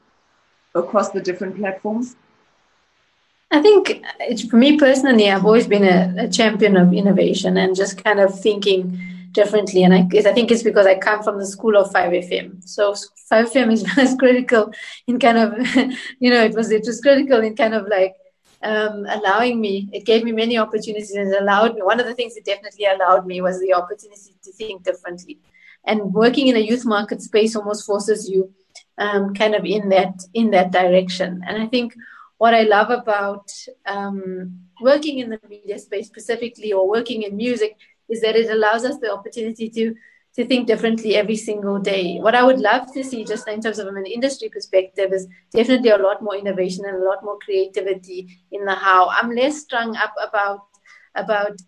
across the different platforms? I think for me personally, I've always been a, a, champion of innovation and just kind of thinking differently. And I, I think it's because I come from the school of 5FM. So 5FM is, is critical in kind of, you know, it was it was critical in kind of like um, allowing me, it gave me many opportunities and allowed me. One of the things it definitely allowed me was the opportunity to think differently. And working in a youth market space almost forces you um, kind of in that in that direction. And I think what I love about um, working in the media space specifically or working in music is that it allows us the opportunity to to think differently every single day. What I would love to see, just in terms of an industry perspective, is definitely a lot more innovation and a lot more creativity in the how. I'm less strung up about about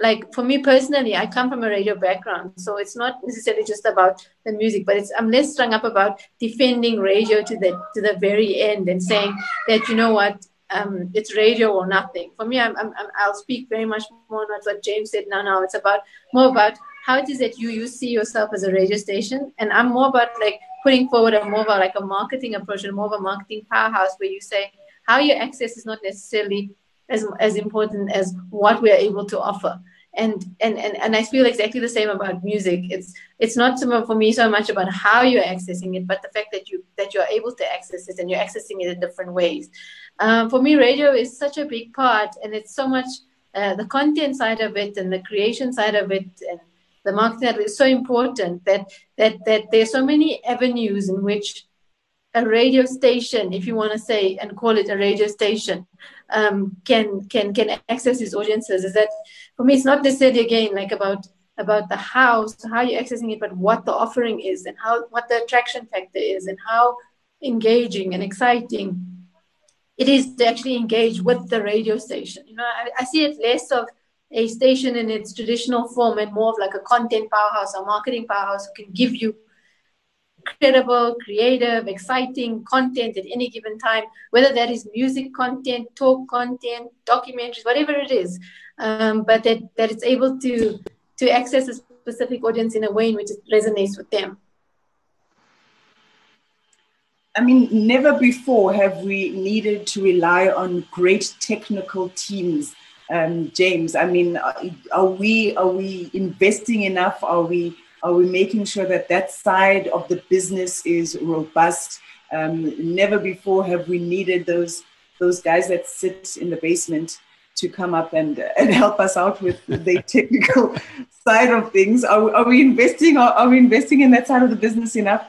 like for me personally, I come from a radio background, so it's not necessarily just about the music, but it's I'm less strung up about defending radio to the to the very end and saying that you know what um, it's radio or nothing. For me, I'm, I'm, I'll speak very much more about what James said now. Now it's about more about how it is that you you see yourself as a radio station and i'm more about like putting forward a more of a, like a marketing approach and more of a marketing powerhouse where you say how you access is not necessarily as, as important as what we are able to offer and, and and and I feel exactly the same about music. It's it's not so for me so much about how you're accessing it, but the fact that you that you're able to access it and you're accessing it in different ways. Um, for me, radio is such a big part, and it's so much uh, the content side of it and the creation side of it, and the marketing is so important that that that there's so many avenues in which a radio station, if you want to say and call it a radio station, um, can can can access its audiences. Is that for me? It's not necessarily again like about about the house, how you're accessing it, but what the offering is and how what the attraction factor is and how engaging and exciting it is to actually engage with the radio station. You know, I, I see it less of a station in its traditional form and more of like a content powerhouse or marketing powerhouse who can give you credible, creative, exciting content at any given time, whether that is music content, talk content, documentaries, whatever it is. Um, but that, that it's able to to access a specific audience in a way in which it resonates with them. I mean, never before have we needed to rely on great technical teams. Um, James, I mean, are we are we investing enough? Are we are we making sure that that side of the business is robust? Um, never before have we needed those those guys that sit in the basement to come up and and help us out with the technical side of things. Are, are we investing? Are, are we investing in that side of the business enough?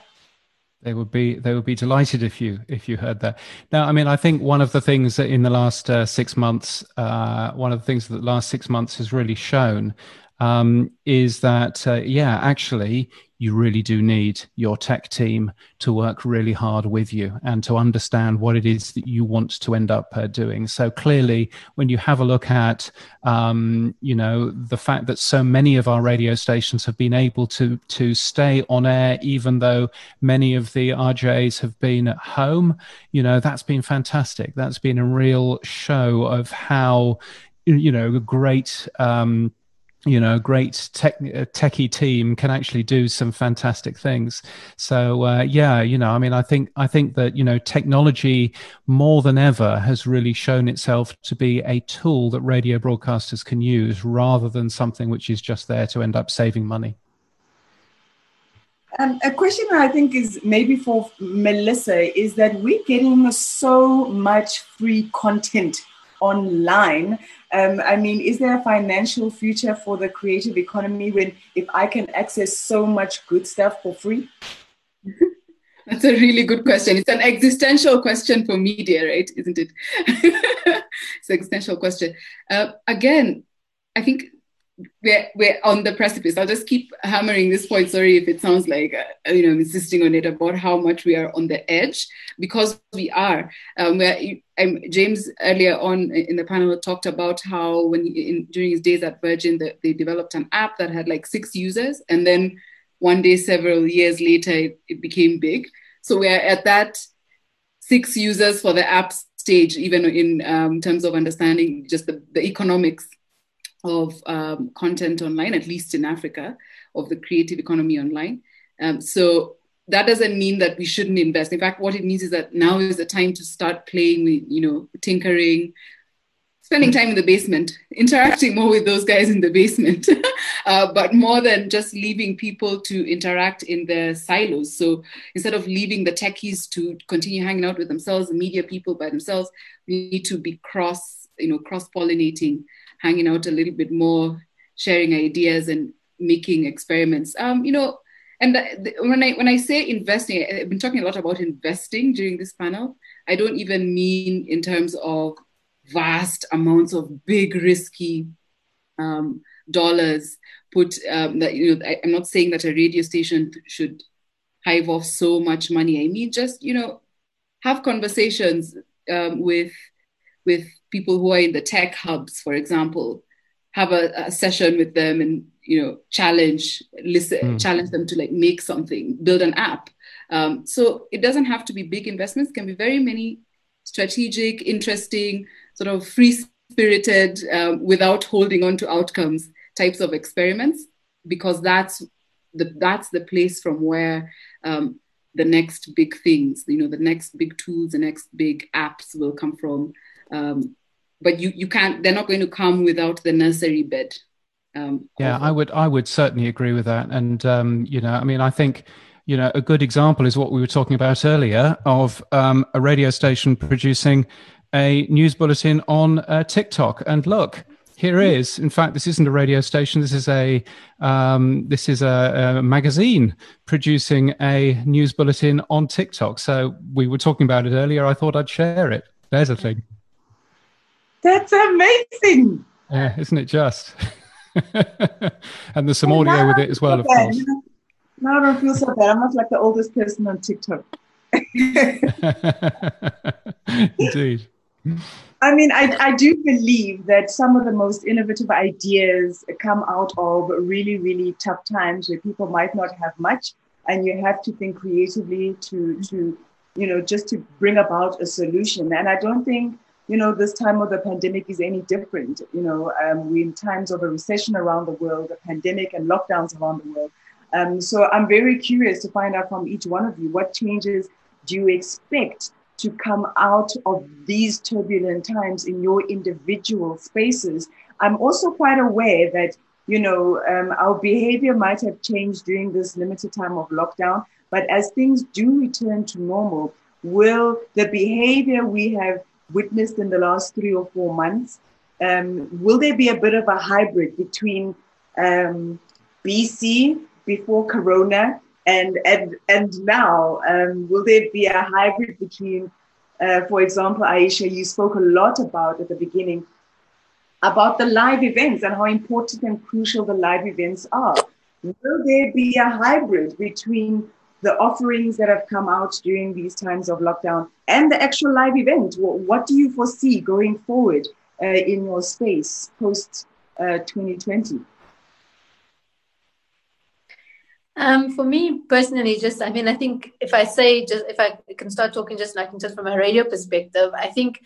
They would be they would be delighted if you if you heard that. Now, I mean, I think one of the things that in the last uh, six months, uh, one of the things that the last six months has really shown um, is that uh, yeah, actually, you really do need your tech team to work really hard with you and to understand what it is that you want to end up uh, doing. So clearly, when you have a look at, um, you know, the fact that so many of our radio stations have been able to to stay on air, even though many of the RJs have been at home, you know, that's been fantastic. That's been a real show of how, you know, great. Um, you know, great tech, techie team can actually do some fantastic things. So uh, yeah, you know, I mean, I think I think that you know, technology more than ever has really shown itself to be a tool that radio broadcasters can use, rather than something which is just there to end up saving money. Um, a question I think is maybe for Melissa is that we're getting so much free content online. Um, I mean, is there a financial future for the creative economy when if I can access so much good stuff for free? That's a really good question. It's an existential question for media, right? Isn't it? it's an existential question. Uh, again, I think we're, we're on the precipice. I'll just keep hammering this point. Sorry if it sounds like, uh, you know, I'm insisting on it about how much we are on the edge because we are. Um, um, James earlier on in the panel talked about how when he, in, during his days at Virgin, the, they developed an app that had like six users. And then one day, several years later, it, it became big. So we're at that six users for the app stage, even in um, terms of understanding just the, the economics of um, content online, at least in Africa, of the creative economy online. Um, so that doesn't mean that we shouldn't invest. In fact, what it means is that now is the time to start playing with, you know, tinkering, spending time in the basement, interacting more with those guys in the basement, uh, but more than just leaving people to interact in their silos. So instead of leaving the techies to continue hanging out with themselves, the media people by themselves, we need to be cross, you know, cross pollinating hanging out a little bit more, sharing ideas and making experiments. Um, you know, and the, when I when I say investing, I've been talking a lot about investing during this panel. I don't even mean in terms of vast amounts of big risky um, dollars put. Um, that you know, I, I'm not saying that a radio station should hive off so much money. I mean, just you know, have conversations um, with with people who are in the tech hubs, for example, have a, a session with them and you know challenge listen mm. challenge them to like make something build an app. Um, so it doesn't have to be big investments. It can be very many strategic interesting sort of free spirited um, without holding on to outcomes types of experiments because that's the that's the place from where um, the next big things you know the next big tools the next big apps will come from. Um, but you you can't they're not going to come without the nursery bed. Um, yeah i would i would certainly agree with that. And um, you know i mean i think you know a good example is what we were talking about earlier of um, a radio station producing a news bulletin on uh, tiktok. And look here is in fact this isn't a radio station. This is a um, this is a, a, magazine producing a news bulletin on tiktok. So we were talking about it earlier. I thought i'd share it. There's a thing that's amazing. Yeah, isn't it just? and there's some audio with it as well, of course. Now I don't feel so bad. I'm not like the oldest person on TikTok. Indeed. I mean, I, I do believe that some of the most innovative ideas come out of really, really tough times where people might not have much, and you have to think creatively to, to, you know, just to bring about a solution. And I don't think you know, this time of the pandemic is any different. You know, um, we're in times of a recession around the world, a pandemic and lockdowns around the world. Um, so I'm very curious to find out from each one of you what changes do you expect to come out of these turbulent times in your individual spaces? I'm also quite aware that you know um, our behavior might have changed during this limited time of lockdown, but as things do return to normal, will the behavior we have witnessed in the last three or four months, um, will there be a bit of a hybrid between um, BC before Corona and and and now? Um, will there be a hybrid between, uh, for example, Aisha, you spoke a lot about at the beginning about the live events and how important and crucial the live events are. Will there be a hybrid between the offerings that have come out during these times of lockdown and the actual live event. What do you foresee going forward uh, in your space post uh, 2020? Um, for me personally, just I mean, I think if I say just if I can start talking just like just from a radio perspective, I think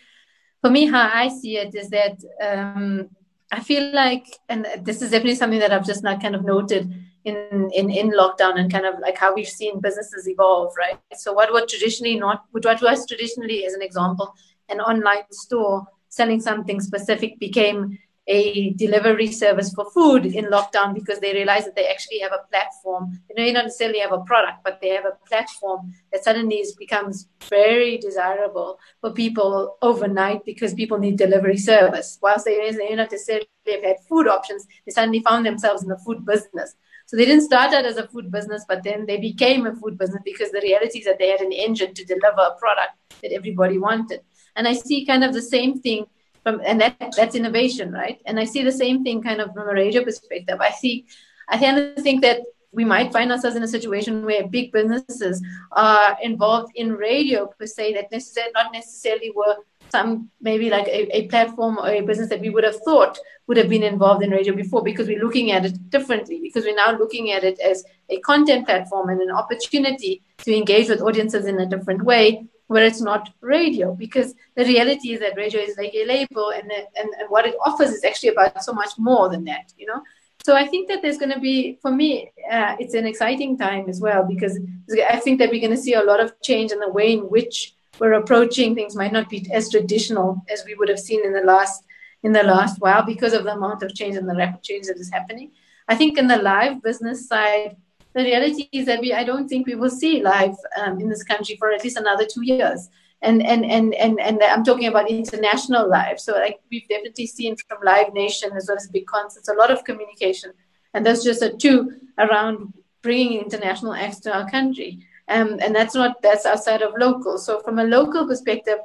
for me how I see it is that um, I feel like, and this is definitely something that I've just not kind of noted in, in, in lockdown and kind of like how we've seen businesses evolve, right? So what was traditionally not, what was traditionally, as an example, an online store selling something specific became a delivery service for food in lockdown because they realized that they actually have a platform. You know, you not necessarily have a product, but they have a platform that suddenly becomes very desirable for people overnight because people need delivery service. Whilst they may not necessarily have had food options, they suddenly found themselves in the food business. So they didn't start out as a food business, but then they became a food business because the reality is that they had an engine to deliver a product that everybody wanted. And I see kind of the same thing from, and that that's innovation, right? And I see the same thing kind of from a radio perspective. I see, I kind of think that we might find ourselves in a situation where big businesses are involved in radio per se that necessarily not necessarily were some maybe like a, a platform or a business that we would have thought would have been involved in radio before because we're looking at it differently because we're now looking at it as a content platform and an opportunity to engage with audiences in a different way where it's not radio. Because the reality is that radio is like a label and, and, and what it offers is actually about so much more than that you know? So i think that there's going to be for me uh, it's an exciting time as well because i think that we're going to see a lot of change in the way in which we're approaching things might not be as traditional as we would have seen in the last in the last while because of the amount of change and the rapid change that is happening. I think in the live business side, the reality is that we I don't think we will see live um, in this country for at least another two years. And and and and and I'm talking about international live. So like we've definitely seen from Live Nation as well as big concerts a lot of communication, and that's just a two around bringing international acts to our country um, and that's not that's outside of local. So from a local perspective,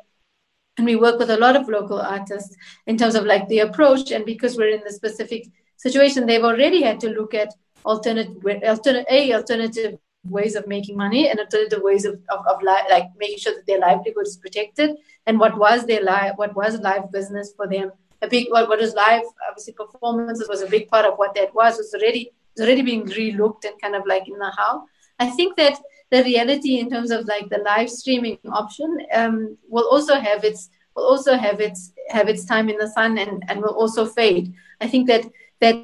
and we work with a lot of local artists in terms of like the approach, and because we're in the specific situation, they've already had to look at alternative, alternate, a alternative ways of making money and alternative ways of, of, of li- like making sure that their livelihood is protected and what was their life what was live business for them. A big what, what was live obviously performances was a big part of what that was. Was already was already being relooked and kind of like in the how. I think that the reality in terms of like the live streaming option um, will also have its will also have its have its time in the sun and and will also fade. I think that that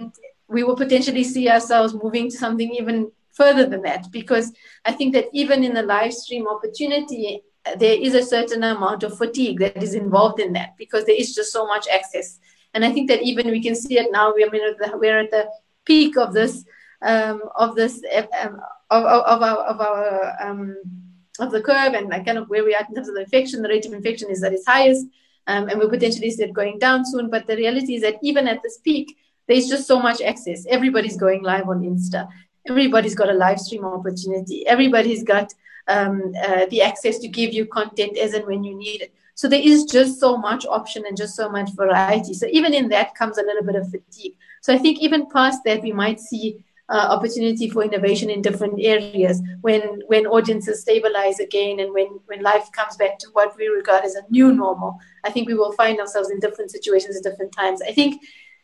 we will potentially see ourselves moving to something even further than that because I think that even in the live stream opportunity there is a certain amount of fatigue that is involved in that because there is just so much access. And I think that even we can see it now. We're, we're at the peak of this um, of this um, of, of, our of our um, of the curve and like kind of where we are in terms of the infection. The rate of infection is at its highest, um, and we potentially see it going down soon. But the reality is that even at this peak, there's just so much access. Everybody's going live on Insta. Everybody's got a live stream opportunity. Everybody's got um, uh, the access to give you content as and when you need it. So there is just so much option and just so much variety. So even in that comes a little bit of fatigue. So I think even past that, we might see uh, opportunity for innovation in different areas when when audiences stabilize again and when when life comes back to what we regard as a new normal i think we will find ourselves in different situations at different times i think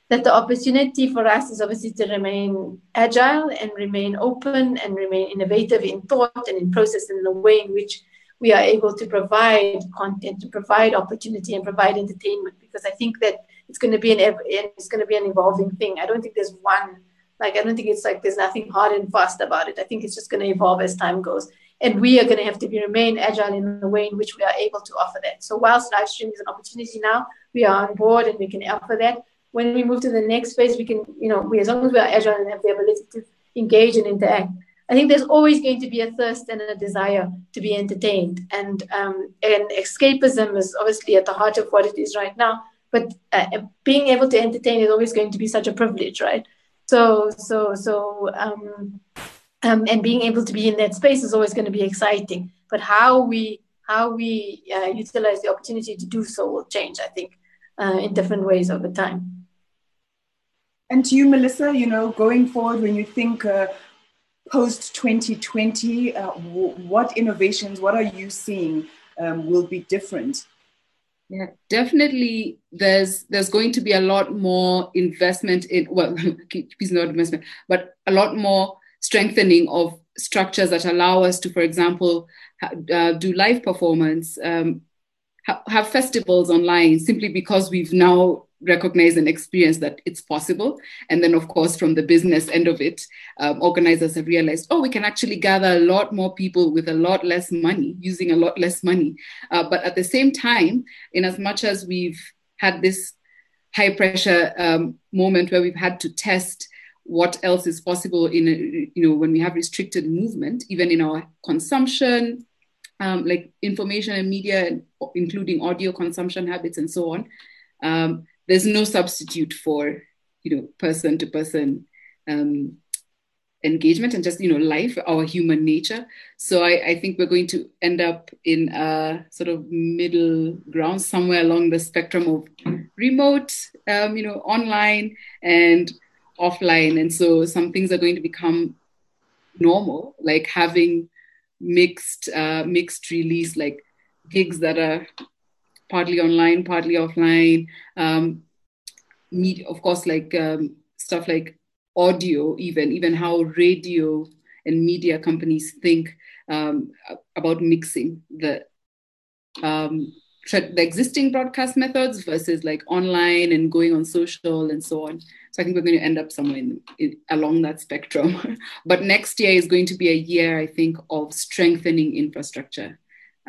that the opportunity for us is obviously to remain agile and remain open and remain innovative in thought and in process and in the way in which we are able to provide content, to provide opportunity, and provide entertainment. Because I think that it's going to be an it's going to be an evolving thing. I don't think there's one like I don't think it's like there's nothing hard and fast about it. I think it's just going to evolve as time goes, and we are going to have to be remain agile in the way in which we are able to offer that. So whilst live stream is an opportunity now, we are on board and we can offer that. When we move to the next phase, we can you know we as long as we are agile and have the ability to engage and interact, I think there's always going to be a thirst and a desire to be entertained, and um, and escapism is obviously at the heart of what it is right now. But uh, being able to entertain is always going to be such a privilege, right? So so so um, um, and being able to be in that space is always going to be exciting. But how we how we uh, utilize the opportunity to do so will change, I think, uh, in different ways over time. And to you, Melissa, you know, going forward, when you think uh, post 2020, uh, w- what innovations, what are you seeing um, will be different? Yeah, definitely. There's there's going to be a lot more investment in well, not investment, but a lot more strengthening of structures that allow us to, for example, uh, do live performance, um, ha- have festivals online, simply because we've now recognize and experience that it's possible. And then, of course, from the business end of it, um, organizers have realized, oh, we can actually gather a lot more people with a lot less money, using a lot less money. Uh, but at the same time, in as much as we've had this high pressure um, moment where we've had to test what else is possible in a, you know when we have restricted movement even in our consumption um, like information and media including audio consumption habits and so on um, there's no substitute for you know person to person um, engagement and just you know life our human nature. So I, I, think we're going to end up in a sort of middle ground somewhere along the spectrum of remote um, you know online and offline. And so some things are going to become normal like having mixed uh, mixed release like gigs that are partly online, partly offline. Um, meet, of course, like um, stuff like audio, even even how radio and media companies think um, about mixing the um, the existing broadcast methods versus like online and going on social and so on. So I think we're going to end up somewhere in, in, along that spectrum. but next year is going to be a year, I think, of strengthening infrastructure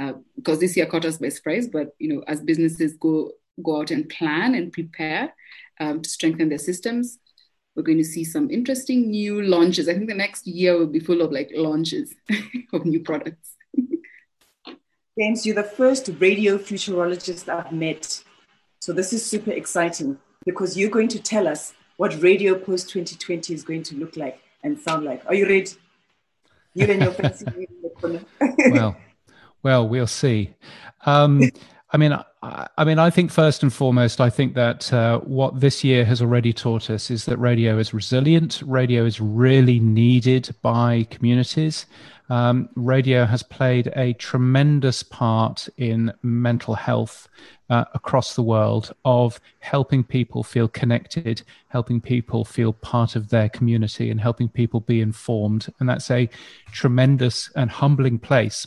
uh, because this year caught us by surprise. But you know, as businesses go go out and plan and prepare um, to strengthen their systems, we're going to see some interesting new launches. I think the next year will be full of like launches of new products. James, you're the first radio futurologist I've met. So this is super exciting because you're going to tell us what radio post 2020 is going to look like and sound like. Are you ready? You and your fancy. well, well, we'll see. Um, I mean, I, I, mean, I think first and foremost, I think that uh, what this year has already taught us is that radio is resilient. Radio is really needed by communities. Um, radio has played a tremendous part in mental health uh, across the world of helping people feel connected, helping people feel part of their community, and helping people be informed. And that's a tremendous and humbling place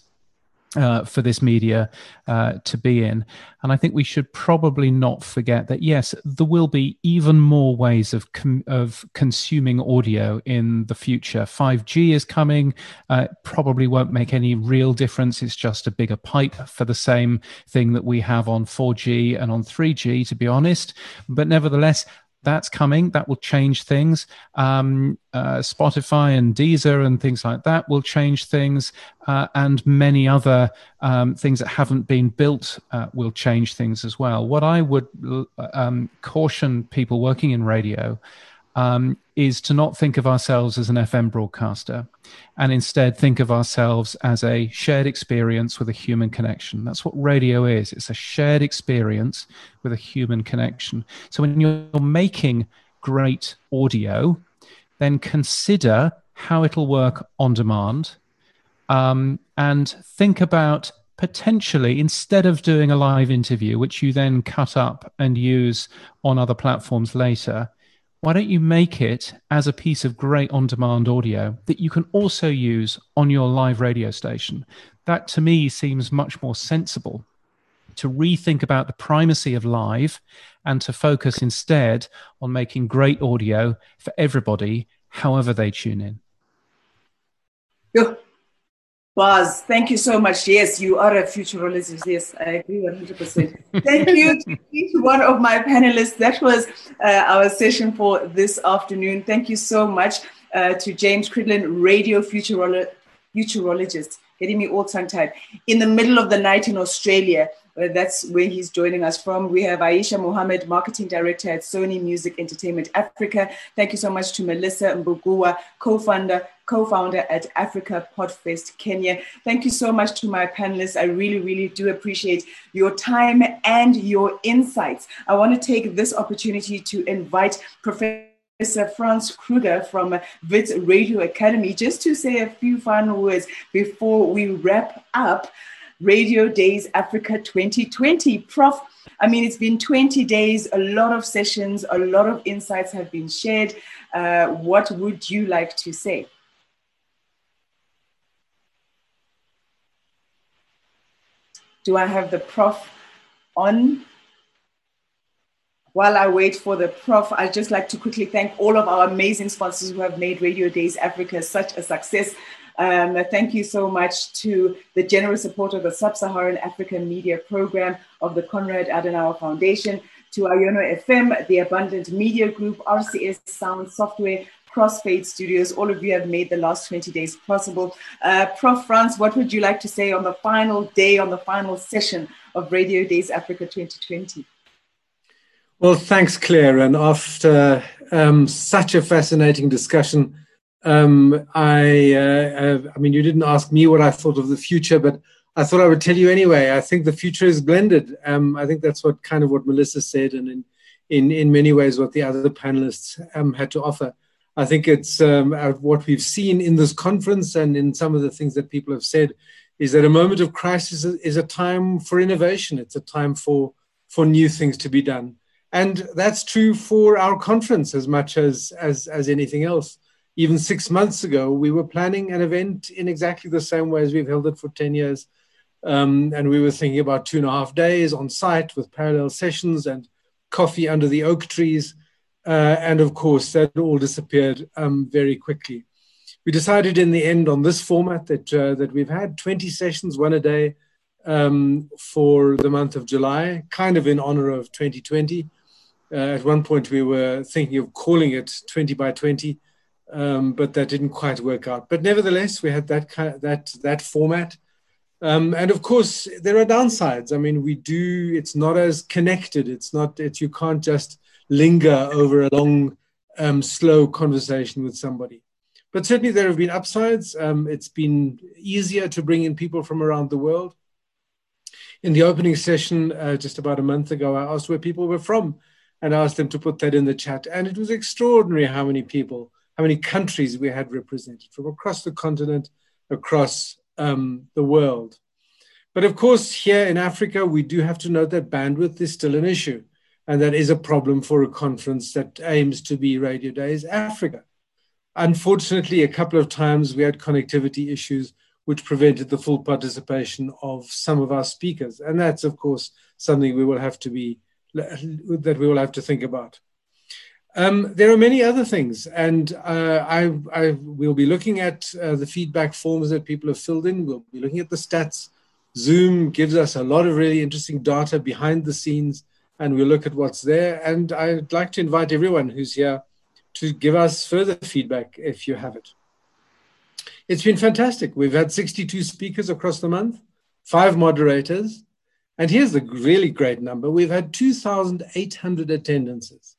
uh, for this media uh, to be in. And I think we should probably not forget that, yes, there will be even more ways of, com- of consuming audio in the future. 5G is coming, uh, probably won't make any real difference. It's just a bigger pipe for the same thing that we have on 4G and on 3G, to be honest. But nevertheless, that's coming. That will change things. Um, uh, Spotify and Deezer and things like that will change things, uh, and many other um, things that haven't been built uh, will change things as well. What I would um, caution people working in radio um, is to not think of ourselves as an FM broadcaster and instead think of ourselves as a shared experience with a human connection. That's what radio is it's a shared experience with a human connection. So when you're making great audio, then consider how it'll work on demand um, and think about potentially instead of doing a live interview which you then cut up and use on other platforms later why don't you make it as a piece of great on demand audio that you can also use on your live radio station? That to me seems much more sensible to rethink about the primacy of live and to focus instead on making great audio for everybody, however they tune in. Yeah. Buzz, thank you so much. Yes, you are a futurologist. Yes, I agree 100%. Thank you to each one of my panelists. That was uh, our session for this afternoon. Thank you so much uh, to James Cridland, radio futurolo- futurologist, getting me all tongue tied, in the middle of the night in Australia. Uh, that's where he's joining us from. We have Aisha Mohammed, Marketing Director at Sony Music Entertainment Africa. Thank you so much to Melissa Mbugua, co-founder, co-founder at Africa Podfest Kenya. Thank you so much to my panelists. I really, really do appreciate your time and your insights. I want to take this opportunity to invite Professor Professor Franz Kruger from Wits Radio Academy just to say a few final words before we wrap up. Radio Days Africa 2020. Prof, I mean, it's been 20 days, a lot of sessions, a lot of insights have been shared. Uh, what would you like to say? Do I have the prof on? While I wait for the prof, I'd just like to quickly thank all of our amazing sponsors who have made Radio Days Africa such a success. Um, thank you so much to the generous support of the Sub-Saharan African Media Program of the Konrad Adenauer Foundation, to Iono FM, the Abundant Media Group, RCS Sound Software, Crossfade Studios. All of you have made the last 20 days possible. Uh, Prof. Franz, what would you like to say on the final day, on the final session of Radio Days Africa 2020? Well, thanks, Clare. And after um, such a fascinating discussion, um, I, uh, I mean, you didn't ask me what I thought of the future, but I thought I would tell you anyway. I think the future is blended. Um, I think that's what kind of what Melissa said, and in in, in many ways what the other panelists um, had to offer. I think it's um, what we've seen in this conference and in some of the things that people have said is that a moment of crisis is a time for innovation. It's a time for for new things to be done, and that's true for our conference as much as as as anything else even six months ago, we were planning an event in exactly the same way as we've held it for 10 years. Um, and we were thinking about two and a half days on site with parallel sessions and coffee under the oak trees. Uh, and of course, that all disappeared um, very quickly. We decided in the end on this format that, uh, that we've had 20 sessions, one a day, um, for the month of July, kind of in honor of 2020. Uh, at one point, we were thinking of calling it 20 by 20 um, but that didn't quite work out. But nevertheless, we had that kind of, that that format, um, and of course there are downsides. I mean, we do it's not as connected. It's not it's you can't just linger over a long, um, slow conversation with somebody. But certainly there have been upsides. Um, it's been easier to bring in people from around the world. In the opening session uh, just about a month ago, I asked where people were from and asked them to put that in the chat. And it was extraordinary how many people how many countries we had represented from across the continent, across um, the world. But of course, here in Africa, we do have to note that bandwidth is still an issue. And that is a problem for a conference that aims to be Radio Days Africa. Unfortunately, a couple of times we had connectivity issues which prevented the full participation of some of our speakers. And that's, of course, something we will have to be, that we will have to think about. Um, there are many other things, and uh, I, I will be looking at uh, the feedback forms that people have filled in. We'll be looking at the stats. Zoom gives us a lot of really interesting data behind the scenes, and we'll look at what's there. And I'd like to invite everyone who's here to give us further feedback if you have it. It's been fantastic. We've had 62 speakers across the month, five moderators, and here's the really great number we've had 2,800 attendances.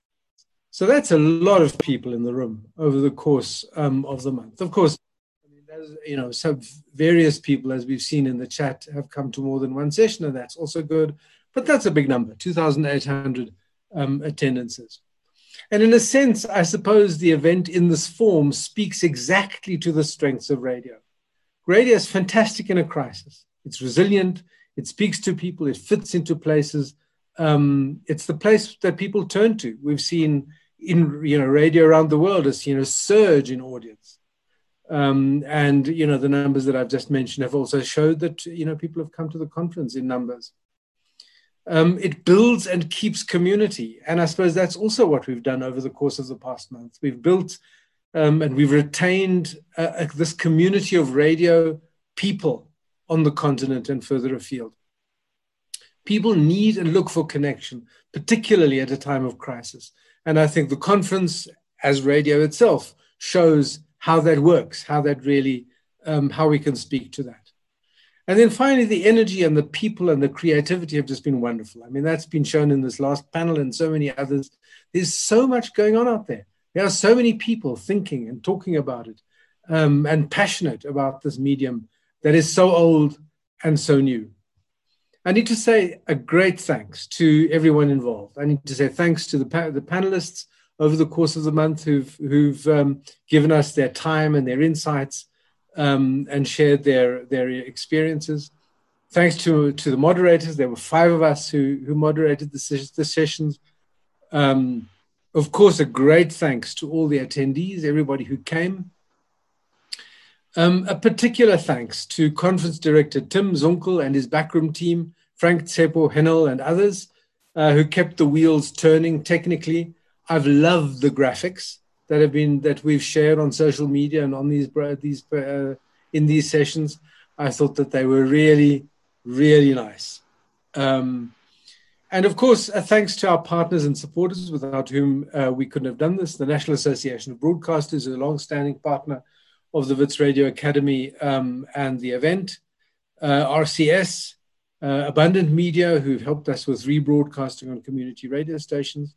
So that's a lot of people in the room over the course um, of the month. Of course, I mean, you know, some various people, as we've seen in the chat, have come to more than one session, and that's also good. But that's a big number 2,800 um, attendances. And in a sense, I suppose the event in this form speaks exactly to the strengths of radio. Radio is fantastic in a crisis. It's resilient, it speaks to people, it fits into places. Um, it's the place that people turn to. We've seen in you know radio around the world has seen a surge in audience. Um, and you know the numbers that I've just mentioned have also showed that you know people have come to the conference in numbers. Um, it builds and keeps community, and I suppose that's also what we've done over the course of the past month. We've built um, and we've retained uh, uh, this community of radio people on the continent and further afield. People need and look for connection, particularly at a time of crisis. And I think the conference, as radio itself, shows how that works, how that really, um, how we can speak to that. And then finally, the energy and the people and the creativity have just been wonderful. I mean, that's been shown in this last panel and so many others. There's so much going on out there. There are so many people thinking and talking about it um, and passionate about this medium that is so old and so new. I need to say a great thanks to everyone involved. I need to say thanks to the, pa- the panelists over the course of the month who've, who've um, given us their time and their insights um, and shared their, their experiences. Thanks to, to the moderators, there were five of us who, who moderated the, ses- the sessions. Um, of course, a great thanks to all the attendees, everybody who came. Um, a particular thanks to conference director Tim Zunckel and his backroom team, Frank Tsepo, Henel, and others uh, who kept the wheels turning technically. I've loved the graphics that have been that we've shared on social media and on these these uh, in these sessions. I thought that they were really, really nice. Um, and of course, thanks to our partners and supporters, without whom uh, we couldn't have done this. The National Association of Broadcasters is a long-standing partner of the Wits Radio Academy um, and the event. Uh, RCS, uh, Abundant Media, who've helped us with rebroadcasting on community radio stations.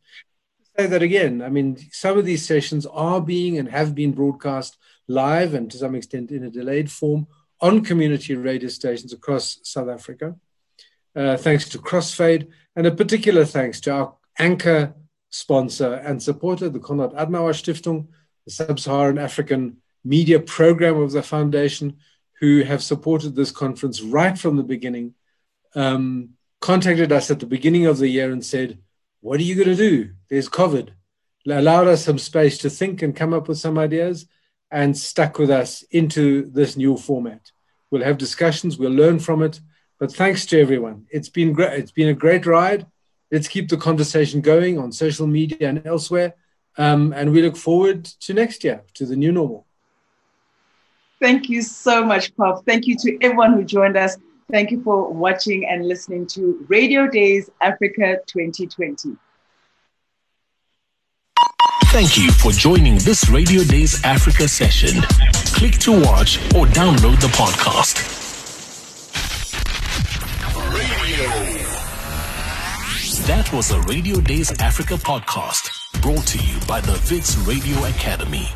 Say that again. I mean, some of these sessions are being and have been broadcast live and to some extent in a delayed form on community radio stations across South Africa. Uh, thanks to Crossfade, and a particular thanks to our anchor sponsor and supporter, the Konrad Adenauer Stiftung, the Sub-Saharan African media program of the foundation, who have supported this conference right from the beginning, um, contacted us at the beginning of the year and said, what are you going to do? There's COVID. Allowed us some space to think and come up with some ideas and stuck with us into this new format. We'll have discussions, we'll learn from it, but thanks to everyone. It's been great. It's been a great ride. Let's keep the conversation going on social media and elsewhere. Um, and we look forward to next year, to the new normal. Thank you so much, Prof. Thank you to everyone who joined us. Thank you for watching and listening to Radio Days Africa 2020. Thank you for joining this Radio Days Africa session. Click to watch or download the podcast. Radio. That was a Radio Days Africa podcast brought to you by the Wits Radio Academy.